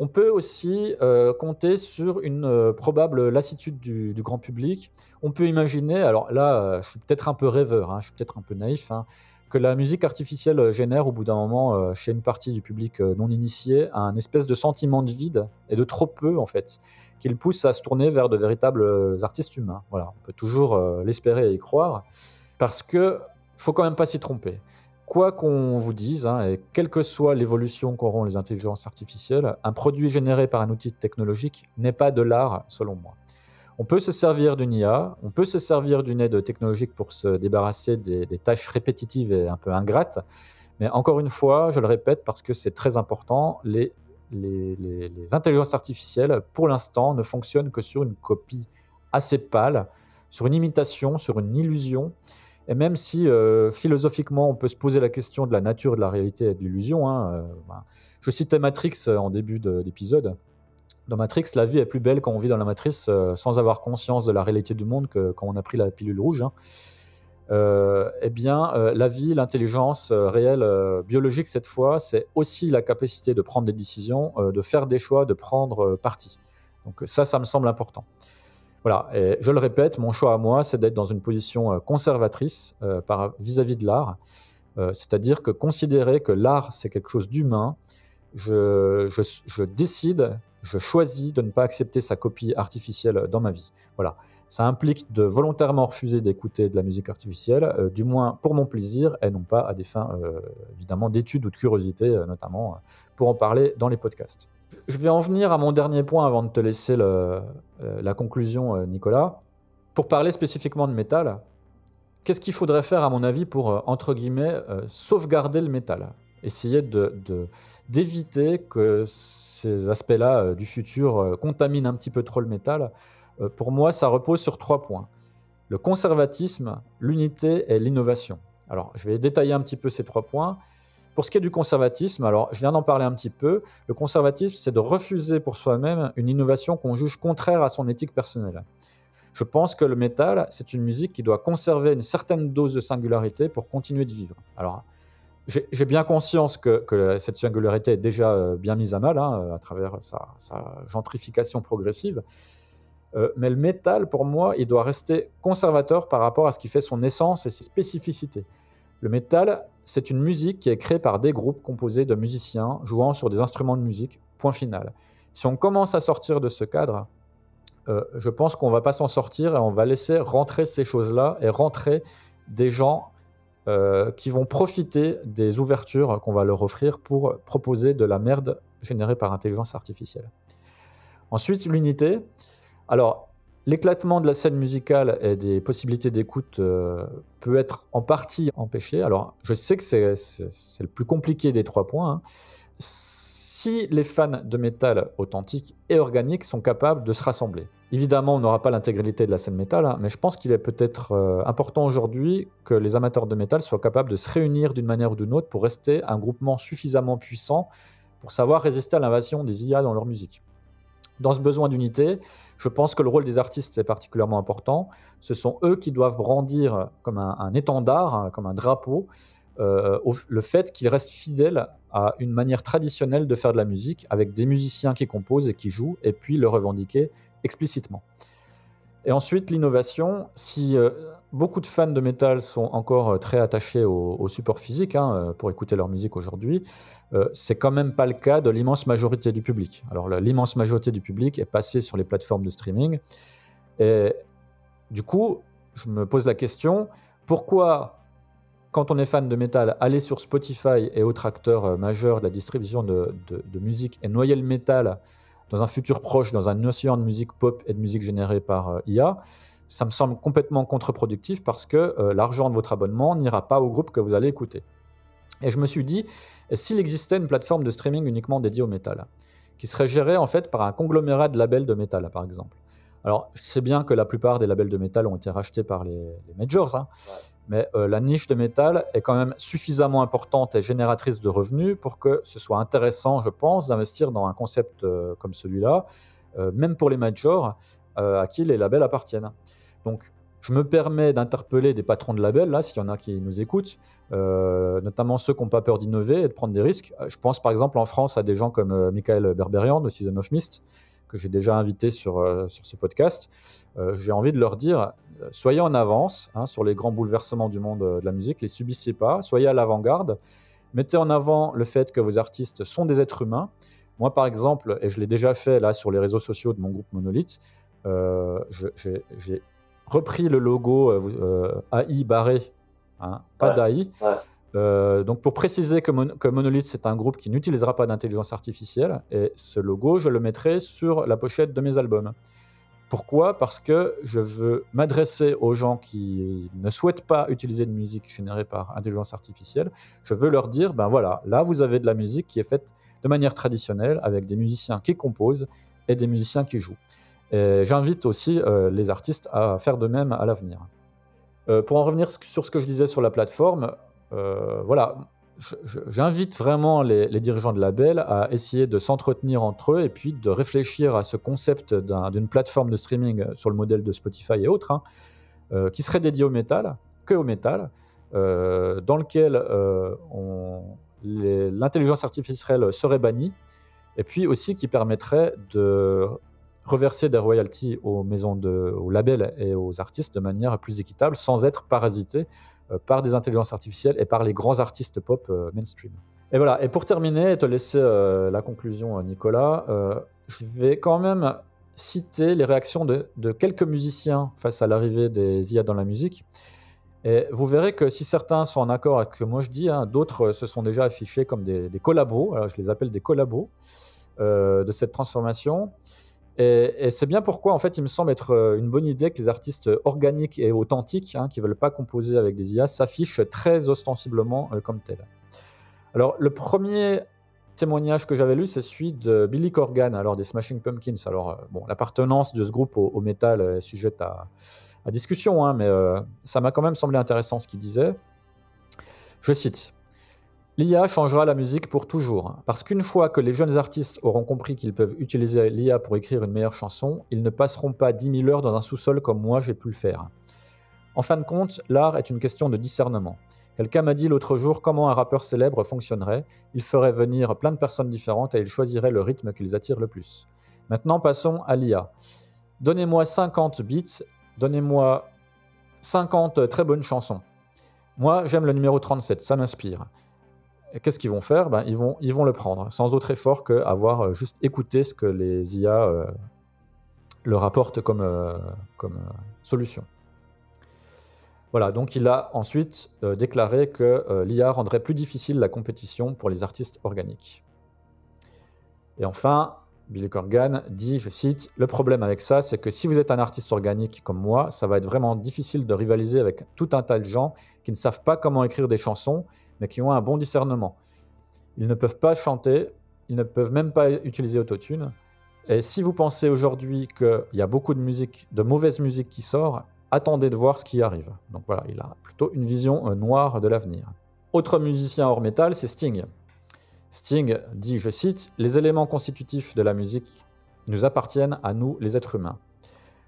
On peut aussi euh, compter sur une euh, probable lassitude du, grand public. On peut imaginer, alors là, euh, je suis peut-être un peu rêveur, hein, je suis peut-être un peu naïf, hein, que la musique artificielle génère au bout d'un moment, chez une partie du public non initié, un espèce de sentiment de vide et de trop peu, en fait, qui le pousse à se tourner vers de véritables artistes humains. Voilà, on peut toujours l'espérer et y croire, parce que faut quand même pas s'y tromper quoi qu'on vous dise, hein, et quelle que soit l'évolution qu'auront les intelligences artificielles, un produit généré par un outil technologique n'est pas de l'art, selon moi. On peut se servir d'une IA, on peut se servir d'une aide technologique pour se débarrasser des, tâches répétitives et un peu ingrates, mais encore une fois, je le répète parce que c'est très important, les, les intelligences artificielles, pour l'instant, ne fonctionnent que sur une copie assez pâle, sur une imitation, sur une illusion, et même si euh, philosophiquement on peut se poser la question de la nature de la réalité et de l'illusion, hein, euh, bah, je citais Matrix en début d'épisode. Dans Matrix, la vie est plus belle quand on vit dans la matrice sans avoir conscience de la réalité du monde que quand on a pris la pilule rouge. Hein. eh bien, la vie, l'intelligence réelle, biologique cette fois, c'est aussi la capacité de prendre des décisions, de faire des choix, de prendre parti. Donc ça, ça me semble important. Voilà, et je le répète, mon choix à moi, c'est d'être dans une position euh, conservatrice euh, vis-à-vis de l'art, euh, c'est-à-dire que considérer que l'art, c'est quelque chose d'humain, je, décide, je choisis de ne pas accepter sa copie artificielle dans ma vie. Voilà. Ça implique de volontairement refuser d'écouter de la musique artificielle, du moins pour mon plaisir, et non pas à des fins, évidemment, d'études ou de curiosité, notamment, pour en parler dans les podcasts. Je vais en venir à mon dernier point avant de te laisser euh, la conclusion, euh, Nicolas. Pour parler spécifiquement de métal, qu'est-ce qu'il faudrait faire, à mon avis, pour, euh, entre guillemets, sauvegarder le métal? Essayer d'éviter que ces aspects-là du futur contaminent un petit peu trop le métal. pour moi, ça repose sur trois points. Le conservatisme, l'unité et l'innovation. Alors, je vais détailler un petit peu ces trois points. Pour ce qui est du conservatisme, alors je viens d'en parler un petit peu, le conservatisme, c'est de refuser pour soi-même une innovation qu'on juge contraire à son éthique personnelle. Je pense que le métal, c'est une musique qui doit conserver une certaine dose de singularité pour continuer de vivre. Alors, j'ai bien conscience que, cette singularité est déjà euh, bien mise à mal hein, à travers sa, gentrification progressive. Euh, mais le métal, pour moi, il doit rester conservateur par rapport à ce qui fait son essence et ses spécificités. Le métal, c'est une musique qui est créée par des groupes composés de musiciens jouant sur des instruments de musique, point final. Si on commence à sortir de ce cadre, euh, je pense qu'on va pas s'en sortir et on va laisser rentrer ces choses-là et rentrer des gens euh, qui vont profiter des ouvertures qu'on va leur offrir pour proposer de la merde générée par intelligence artificielle. Ensuite, l'unité. Alors, L'éclatement de la scène musicale et des possibilités d'écoute euh, peut être en partie empêché. Alors, je sais que c'est le plus compliqué des trois points. Hein. Si les fans de métal authentique et organique sont capables de se rassembler. Évidemment, on n'aura pas l'intégralité de la scène métal, hein, mais je pense qu'il est peut-être euh, important aujourd'hui que les amateurs de métal soient capables de se réunir d'une manière ou d'une autre pour rester un groupement suffisamment puissant pour savoir résister à l'invasion des IA dans leur musique. Dans ce besoin d'unité, je pense que le rôle des artistes est particulièrement important. Ce sont eux qui doivent brandir comme un, étendard, hein, comme un drapeau, euh, le fait qu'ils restent fidèles à une manière traditionnelle de faire de la musique, avec des musiciens qui composent et qui jouent, et puis le revendiquer explicitement. Et ensuite, l'innovation, si euh, beaucoup de fans de métal sont encore euh, très attachés au, support physique hein, pour écouter leur musique aujourd'hui, c'est quand même pas le cas de l'immense majorité du public. Alors l'immense majorité du public est passée sur les plateformes de streaming. Et du coup, je me pose la question, pourquoi, quand on est fan de métal, aller sur Spotify et autres acteurs euh, majeurs de la distribution de, musique et noyer le métal dans un futur proche, dans un océan de musique pop et de musique générée par euh, IA ça me semble complètement contre-productif parce que l'argent de votre abonnement n'ira pas au groupe que vous allez écouter. Et je me suis dit, s'il existait une plateforme de streaming uniquement dédiée au métal, qui serait gérée en fait par un conglomérat de labels de métal, par exemple. Alors, je sais bien que la plupart des labels de métal ont été rachetés par les, majors, hein, mais euh, la niche de métal est quand même suffisamment importante et génératrice de revenus pour que ce soit intéressant, je pense, d'investir dans un concept euh, comme celui-là, euh, même pour les majors à qui les labels appartiennent. Donc, je me permets d'interpeller des patrons de labels, là, s'il y en a qui nous écoutent, notamment ceux qui n'ont pas peur d'innover et de prendre des risques. Je pense par exemple en France à des gens comme Michael Berberian de Season of Mist, que j'ai déjà invité sur, sur ce podcast. j'ai envie de leur dire, soyez en avance hein, sur les grands bouleversements du monde de la musique, les subissez pas, soyez à l'avant-garde, mettez en avant le fait que vos artistes sont des êtres humains. Moi, par exemple, et je l'ai déjà fait là sur les réseaux sociaux de mon groupe Monolith, j'ai repris le logo euh, AI barré, hein, pas d'AI. Euh, donc pour préciser que, Monolith c'est un groupe qui n'utilisera pas d'intelligence artificielle et ce logo je le mettrai sur la pochette de mes albums. Pourquoi? Parce que je veux m'adresser aux gens qui ne souhaitent pas utiliser de musique générée par intelligence artificielle. Je veux leur dire, ben voilà, là vous avez de la musique qui est faite de manière traditionnelle avec des musiciens qui composent et des musiciens qui jouent. J'invite aussi euh, les artistes à faire de même à l'avenir. Euh, pour en revenir sur ce que je disais sur la plateforme, euh, voilà, j'invite vraiment les, dirigeants de label à essayer de s'entretenir entre eux et puis de réfléchir à ce concept d'une plateforme de streaming sur le modèle de Spotify et autres, hein, qui serait dédié au métal, que au métal, dans lequel l'intelligence artificielle serait bannie, et puis aussi qui permettrait de reverser des royalties aux maisons de, aux labels et aux artistes de manière plus équitable, sans être parasité euh, par des intelligences artificielles et par les grands artistes pop euh, mainstream. Et voilà. Et pour terminer et te laisser euh, la conclusion, Nicolas, je vais quand même citer les réactions de, quelques musiciens face à l'arrivée des IA dans la musique. Et vous verrez que si certains sont en accord avec ce que moi je dis, hein, d'autres se sont déjà affichés comme des, des collabos, alors je les appelle des collabos de cette transformation. Et, c'est bien pourquoi, en fait, il me semble être euh, une bonne idée que les artistes organiques et authentiques, hein, qui ne veulent pas composer avec des IA, s'affichent très ostensiblement euh, comme tels. Alors, le premier témoignage que j'avais lu, c'est celui de Billy Corgan, alors des Smashing Pumpkins. Alors, euh, bon, l'appartenance de ce groupe au, métal est sujette à, discussion, hein, mais ça m'a quand même semblé intéressant ce qu'il disait. Je cite L'IA changera la musique pour toujours, parce qu'une fois que les jeunes artistes auront compris qu'ils peuvent utiliser l'IA pour écrire une meilleure chanson, ils ne passeront pas 10 000 heures dans un sous-sol comme moi j'ai pu le faire. En fin de compte, l'art est une question de discernement. Quelqu'un m'a dit l'autre jour comment un rappeur célèbre fonctionnerait. Il ferait venir plein de personnes différentes et il choisirait le rythme qui les attire le plus. Maintenant, passons à l'IA. Donnez-moi 50 beats, donnez-moi 50 très bonnes chansons. Moi, j'aime le numéro 37, ça m'inspire qu'est-ce qu'ils vont faire? Ben, ils, vont, ils vont le prendre, sans autre effort qu'avoir euh, juste écouté ce que les IA euh, leur apportent comme, euh, comme solution. Voilà, donc il a ensuite déclaré que l'IA rendrait plus difficile la compétition pour les artistes organiques. Et enfin, Billy Corgan dit, je cite, Le problème avec ça, c'est que si vous êtes un artiste organique comme moi, ça va être vraiment difficile de rivaliser avec tout un tas de gens qui ne savent pas comment écrire des chansons mais qui ont un bon discernement. Ils ne peuvent pas chanter, ils ne peuvent même pas utiliser autotune. Et si vous pensez aujourd'hui qu'il y a beaucoup de musique, de mauvaise musique qui sort, attendez de voir ce qui arrive. Donc voilà, il a plutôt une vision euh, noire de l'avenir. Autre musicien hors métal, c'est Sting. Sting dit, je cite, Les éléments constitutifs de la musique nous appartiennent à nous, les êtres humains.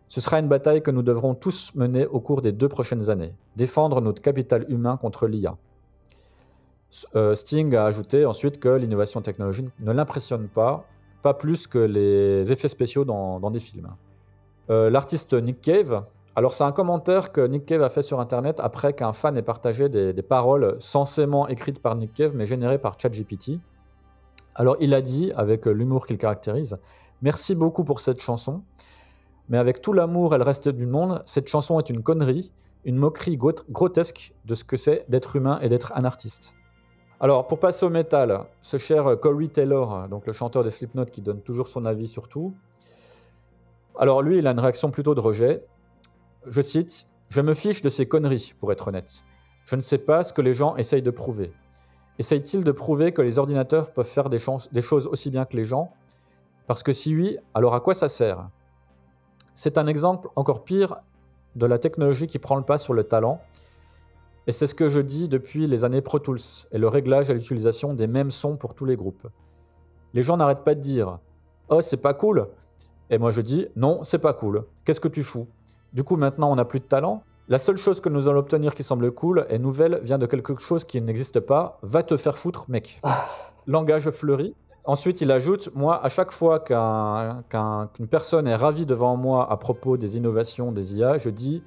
Ce sera une bataille que nous devrons tous mener au cours des deux prochaines années. Défendre notre capital humain contre l'IA. Euh, Sting a ajouté ensuite que l'innovation technologique ne l'impressionne pas, pas plus que les effets spéciaux dans, des films. Euh, l'artiste Nick Cave, alors c'est un commentaire que Nick Cave a fait sur Internet après qu'un fan ait partagé des, paroles censément écrites par Nick Cave mais générées par ChatGPT. Alors il a dit, avec l'humour qu'il caractérise, Merci beaucoup pour cette chanson, mais avec tout l'amour et le reste du monde, cette chanson est une connerie, une moquerie grotesque de ce que c'est d'être humain et d'être un artiste. Alors, pour passer au métal, ce cher Corey Taylor, donc le chanteur des Slipknot qui donne toujours son avis sur tout, alors lui, il a une réaction plutôt de rejet. Je cite Je me fiche de ces conneries, pour être honnête. Je ne sais pas ce que les gens essayent de prouver. Essayent-ils de prouver que les ordinateurs peuvent faire des choses aussi bien que les gens? Parce que si oui, alors à quoi ça sert? C'est un exemple encore pire de la technologie qui prend le pas sur le talent et c'est ce que je dis depuis les années Pro Tools et le réglage et l'utilisation des mêmes sons pour tous les groupes. Les gens n'arrêtent pas de dire Oh, c'est pas cool Et moi je dis Non, c'est pas cool. Qu'est-ce que tu fous? Du coup, maintenant, on n'a plus de talent. La seule chose que nous allons obtenir qui semble cool et nouvelle vient de quelque chose qui n'existe pas. Va te faire foutre, mec. Langage fleuri. Ensuite, il ajoute Moi, à chaque fois qu'une personne est ravie devant moi à propos des innovations des IA, je dis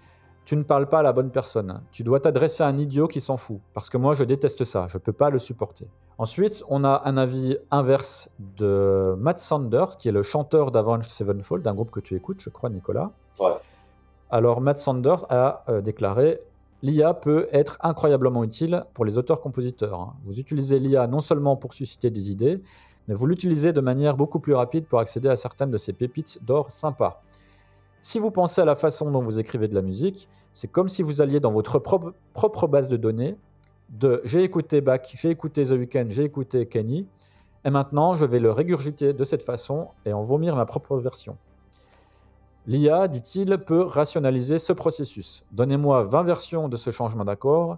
Tu ne parles pas à la bonne personne. Tu dois t'adresser à un idiot qui s'en fout. Parce que moi, je déteste ça. Je ne peux pas le supporter. Ensuite, on a un avis inverse de Matt Sanders, qui est le chanteur d'Avenged Sevenfold, d'un groupe que tu écoutes, je crois, Nicolas. Ouais. Alors, Matt Sanders a euh, déclaré L'IA peut être incroyablement utile pour les auteurs-compositeurs. Vous utilisez l'IA non seulement pour susciter des idées, mais vous l'utilisez de manière beaucoup plus rapide pour accéder à certaines de ces pépites d'or sympas. Si vous pensez à la façon dont vous écrivez de la musique, c'est comme si vous alliez dans votre propre, base de données de j'ai écouté Bach, j'ai écouté The Weeknd, j'ai écouté Kenny, et maintenant je vais le régurgiter de cette façon et en vomir ma propre version. L'IA, dit-il, peut rationaliser ce processus. Donnez-moi 20 versions de ce changement d'accord,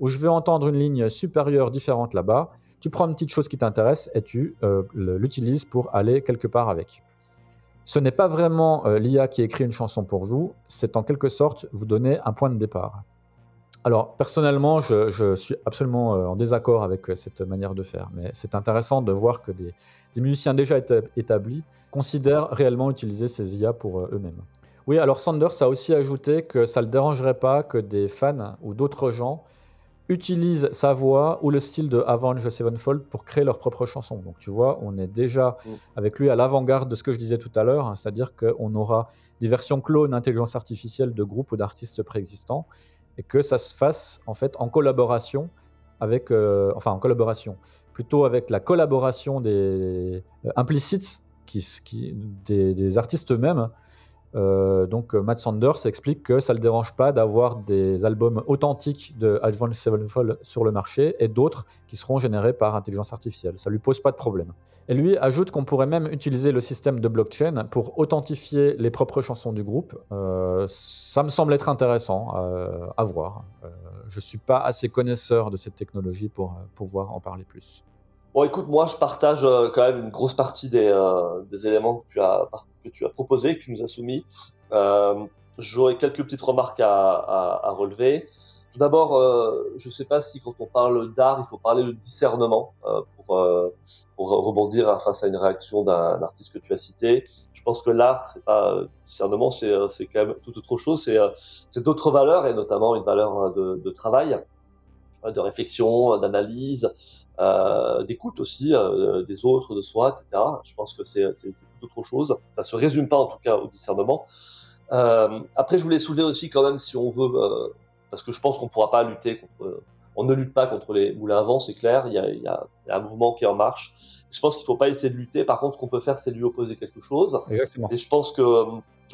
où je vais entendre une ligne supérieure différente là-bas, tu prends une petite chose qui t'intéresse et tu euh, l'utilises pour aller quelque part avec. Ce n'est pas vraiment euh, l'IA qui écrit une chanson pour vous, c'est en quelque sorte vous donner un point de départ. Alors personnellement, je, suis absolument euh, en désaccord avec cette manière de faire, mais c'est intéressant de voir que des, musiciens déjà établis considèrent réellement utiliser ces IA pour eux-mêmes. Oui, alors Sanders a aussi ajouté que ça ne le dérangerait pas que des fans ou d'autres gens utilisent sa voix ou le style de Avenged Sevenfold pour créer leur propre chanson. Donc tu vois, on est déjà mm. avec lui à l'avant-garde de ce que je disais tout à l'heure, hein, c'est-à-dire qu'on aura des versions clones d'intelligence artificielle de groupes ou d'artistes préexistants et que ça se fasse en fait en collaboration avec, euh, enfin en collaboration, plutôt avec la collaboration des euh, implicites qui, qui, des, des artistes eux-mêmes euh, donc euh, Matt Sanders explique que ça ne le dérange pas d'avoir des albums authentiques de Advanced Sevenfold sur le marché et d'autres qui seront générés par intelligence artificielle. Ça lui pose pas de problème. Et lui ajoute qu'on pourrait même utiliser le système de blockchain pour authentifier les propres chansons du groupe. Euh, ça me semble être intéressant à voir. je ne suis pas assez connaisseur de cette technologie pour pouvoir en parler plus. Bon, écoute, moi, je partage euh, quand même une grosse partie des, euh, éléments que tu, as, proposés, que tu nous as soumis. Euh, J'aurais quelques petites remarques à, relever. Tout d'abord, je ne sais pas si quand on parle d'art, il faut parler de discernement pour, rebondir face à une réaction d'un artiste que tu as cité. Je pense que l'art, c'est discernement, c'est quand même tout autre chose. C'est d'autres valeurs et notamment une valeur de travail. De réflexion, d'analyse, euh, d'écoute aussi euh, des autres, de soi, etc. Je pense que c'est tout autre chose. Ça se résume pas en tout cas au discernement. Euh, après, je voulais soulever aussi quand même si on veut, parce que je pense qu'on pourra pas lutter contre, on ne lutte pas contre les moulins à vent, c'est clair. Il y, a, il, y a, il y, a, un mouvement qui est en marche. Je pense qu'il faut pas essayer de lutter. Par contre, ce qu'on peut faire, c'est lui opposer quelque chose. Exactement. Et je pense que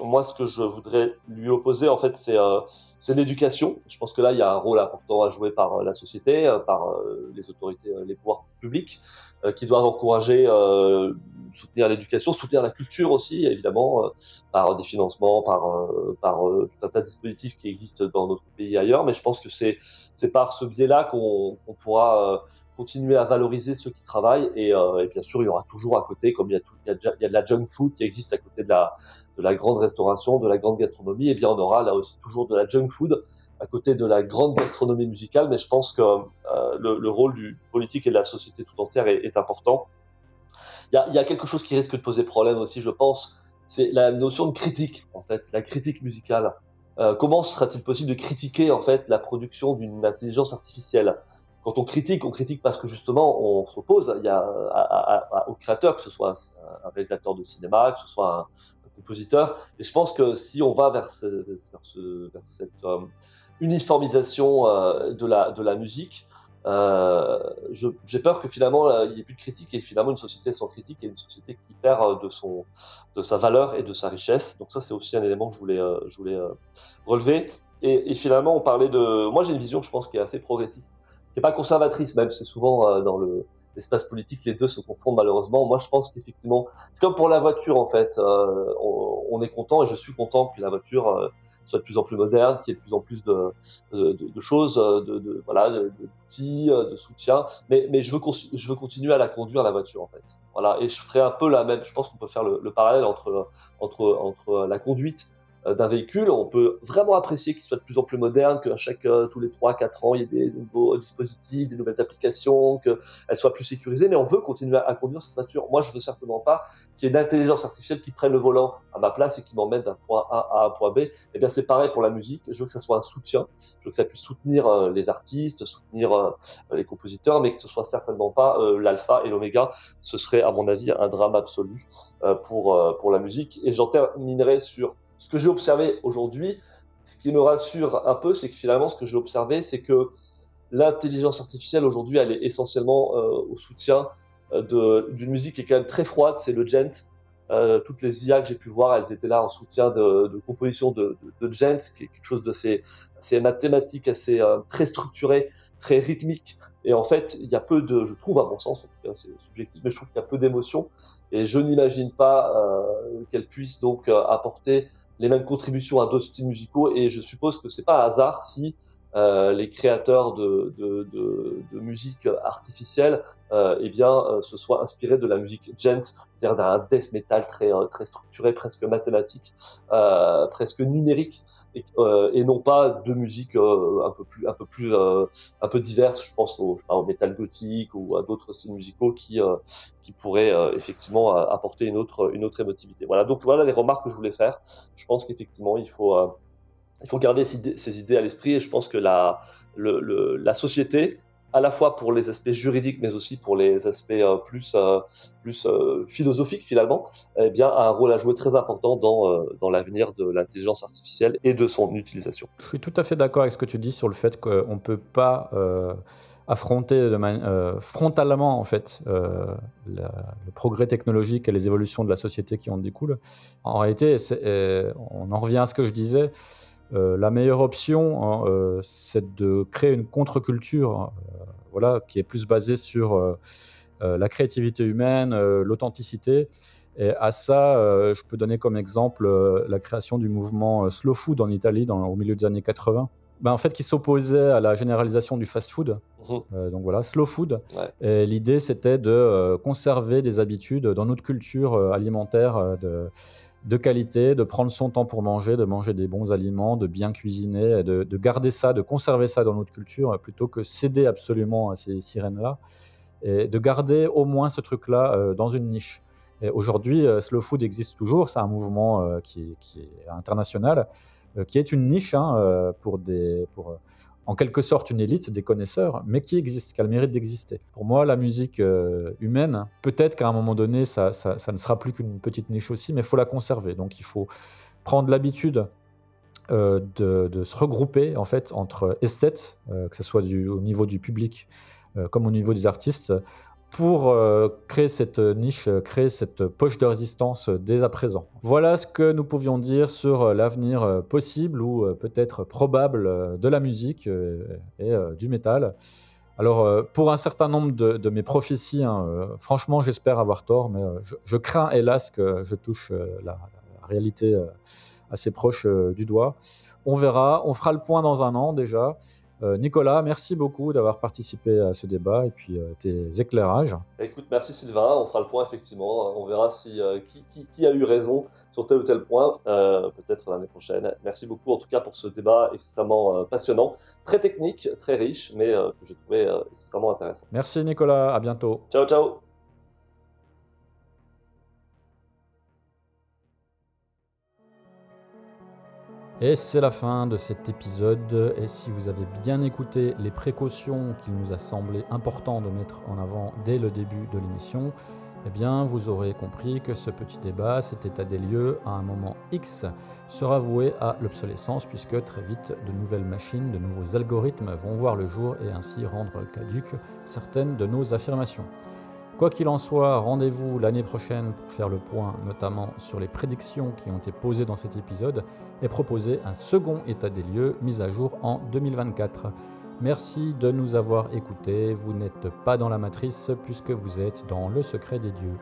moi, ce que je voudrais lui opposer, en fait, c'est euh, l'éducation. Je pense que là, il y a un rôle important à jouer par euh, la société, euh, par euh, les autorités, les pouvoirs publics, qui doivent encourager, soutenir l'éducation, soutenir la culture aussi, évidemment, par des financements, par, par tout un tas de dispositifs qui existent dans notre pays et ailleurs. Mais je pense que c'est par ce biais-là qu'on pourra continuer à valoriser ceux qui travaillent et, et, bien sûr il y aura toujours à côté comme il y a, tout, il y a de la junk food qui existe à côté de la de la grande restauration, de la grande gastronomie, et eh bien on aura là aussi toujours de la junk food à côté de la grande gastronomie musicale, mais je pense que euh, le, le, rôle du politique et de la société tout entière est, est important. Il y, a, il y, a, quelque chose qui risque de poser problème aussi, je pense, c'est la notion de critique, en fait, la critique musicale. Euh, comment sera-t-il possible de critiquer en fait la production d'une intelligence artificielle? Quand on critique, on critique parce que justement on s'oppose à, à, à, au créateur, que ce soit un réalisateur de cinéma, que ce soit un, compositeur. Et je pense que si on va vers, ce, vers, ce, vers cette euh, uniformisation euh, de, la, de la musique, euh, j'ai peur que finalement il n'y ait plus de critique et finalement une société sans critique est une société qui perd euh, de, son, de sa valeur et de sa richesse. Donc ça c'est aussi un élément que je voulais, euh, je voulais relever. Et, et, finalement on parlait de... Moi j'ai une vision je pense qui est assez progressiste, qui n'est pas conservatrice même, c'est souvent dans le l'espace politique, les deux se confondent malheureusement. Moi, je pense qu'effectivement, c'est comme pour la voiture en fait. Euh, on, on, est content et je suis content que la voiture euh, soit de plus en plus moderne, qu'il y ait de plus en plus de, de, de choses, de, de voilà, d'outils, de, de, soutien. Mais, mais je veux je veux continuer à la conduire la voiture en fait. Voilà, et je ferai un peu la même. Je pense qu'on peut faire le, le, parallèle entre entre entre la conduite euh, d'un véhicule, on peut vraiment apprécier qu'il soit de plus en plus moderne, qu'à chaque euh, tous les 3-4 ans, il y ait des nouveaux dispositifs, des nouvelles applications, qu'elle soit plus sécurisée, mais on veut continuer à, conduire cette voiture. Moi, je veux certainement pas qu'il y ait une intelligence artificielle qui prenne le volant à ma place et qui m'emmène d'un point A à un point B. Eh bien, c'est pareil pour la musique. Je veux que ça soit un soutien. Je veux que ça puisse soutenir euh, les artistes, soutenir les compositeurs, mais que ce soit certainement pas l'alpha et l'oméga. Ce serait, à mon avis, un drame absolu pour pour la musique. Et j'en terminerai sur ce que j'ai observé aujourd'hui, ce qui me rassure un peu, c'est que finalement, ce que j'ai observé, c'est que l'intelligence artificielle aujourd'hui, elle est essentiellement euh, au soutien euh, d'une musique qui est quand même très froide, c'est le gent. Euh, toutes les IA que j'ai pu voir, elles étaient là en soutien de, de composition de, de, de gent, qui est quelque chose de assez, assez mathématique, assez très structuré, très rythmique. Et en fait, il y a peu de, je trouve à mon sens, c'est subjectif, mais je trouve qu'il y a peu d'émotions. Et je n'imagine pas euh, qu'elle puisse donc euh, apporter les mêmes contributions à d'autres styles musicaux. Et je suppose que c'est pas un hasard si euh, les créateurs de, de, de, de musique artificielle, euh, eh bien, euh, se soient inspirés de la musique gent, c'est-à-dire d'un death metal très euh, très structuré, presque mathématique, euh, presque numérique, et, et, non pas de musique un peu plus un peu plus un peu diverse. Je pense au, je au metal gothique ou à d'autres styles musicaux qui qui pourraient effectivement apporter une autre une autre émotivité. Voilà. Donc voilà les remarques que je voulais faire. Je pense qu'effectivement il faut il faut garder ces idées à l'esprit et je pense que la, société, à la fois pour les aspects juridiques, mais aussi pour les aspects euh, plus, euh, euh, philosophiques finalement, eh bien, a un rôle à jouer très important dans, l'avenir de l'intelligence artificielle et de son utilisation. Je suis tout à fait d'accord avec ce que tu dis sur le fait qu'on ne peut pas affronter frontalement en fait le progrès technologique et les évolutions de la société qui en découlent. En réalité, on en revient à ce que je disais. Euh, la meilleure option, hein, euh, c'est de créer une contre-culture hein, euh, voilà, qui est plus basée sur la créativité humaine, l'authenticité. Et à ça, je peux donner comme exemple la création du mouvement Slow Food en Italie dans, au milieu des années 80. Ben, en fait, qui s'opposait à la généralisation du fast-food. Mmh. donc voilà, slow food. L'idée, c'était de conserver des habitudes dans notre culture alimentaire de, de qualité, de prendre son temps pour manger, de manger des bons aliments, de bien cuisiner, de, garder ça, de conserver ça dans notre culture, euh, plutôt que céder absolument à ces sirènes-là, et de garder au moins ce truc-là euh, dans une niche. Aujourd'hui, euh, Slow Food existe toujours, c'est un mouvement qui, est international, qui est une niche hein, pour des... Pour, en quelque sorte une élite des connaisseurs, mais qui existe, qui a le mérite d'exister. Pour moi, la musique euh, humaine, peut-être qu'à un moment donné, ça, ne sera plus qu'une petite niche aussi, mais il faut la conserver. Donc il faut prendre l'habitude euh, de, se regrouper en fait entre esthètes, euh, que ce soit du, au niveau du public comme au niveau des artistes, pour euh, créer cette niche, euh, créer cette poche de résistance dès à présent. Voilà ce que nous pouvions dire sur euh, l'avenir possible ou peut-être probable de la musique et du métal. Alors, pour un certain nombre de, mes prophéties, hein, franchement, j'espère avoir tort, mais je, crains hélas que je touche la, la, réalité assez proche du doigt. On verra, on fera le point dans un an déjà. Euh, Nicolas, merci beaucoup d'avoir participé à ce débat et puis euh, tes éclairages. Écoute, merci Sylvain, on fera le point effectivement, on verra si, euh, qui, a eu raison sur tel ou tel point, peut-être l'année prochaine. Merci beaucoup en tout cas pour ce débat extrêmement passionnant, très technique, très riche, mais que j'ai trouvé extrêmement intéressant. Merci Nicolas, à bientôt. Ciao, ciao. Et c'est la fin de cet épisode. Et si vous avez bien écouté les précautions qu'il nous a semblé important de mettre en avant dès le début de l'émission, eh bien, vous aurez compris que ce petit débat, cet état des lieux, à un moment X, sera voué à l'obsolescence, puisque très vite, de nouvelles machines, de nouveaux algorithmes vont voir le jour et ainsi rendre caduques certaines de nos affirmations. Quoi qu'il en soit, rendez-vous l'année prochaine pour faire le point notamment sur les prédictions qui ont été posées dans cet épisode et proposer un second état des lieux mis à jour en 2024. Merci de nous avoir écoutés, vous n'êtes pas dans la matrice puisque vous êtes dans le secret des dieux.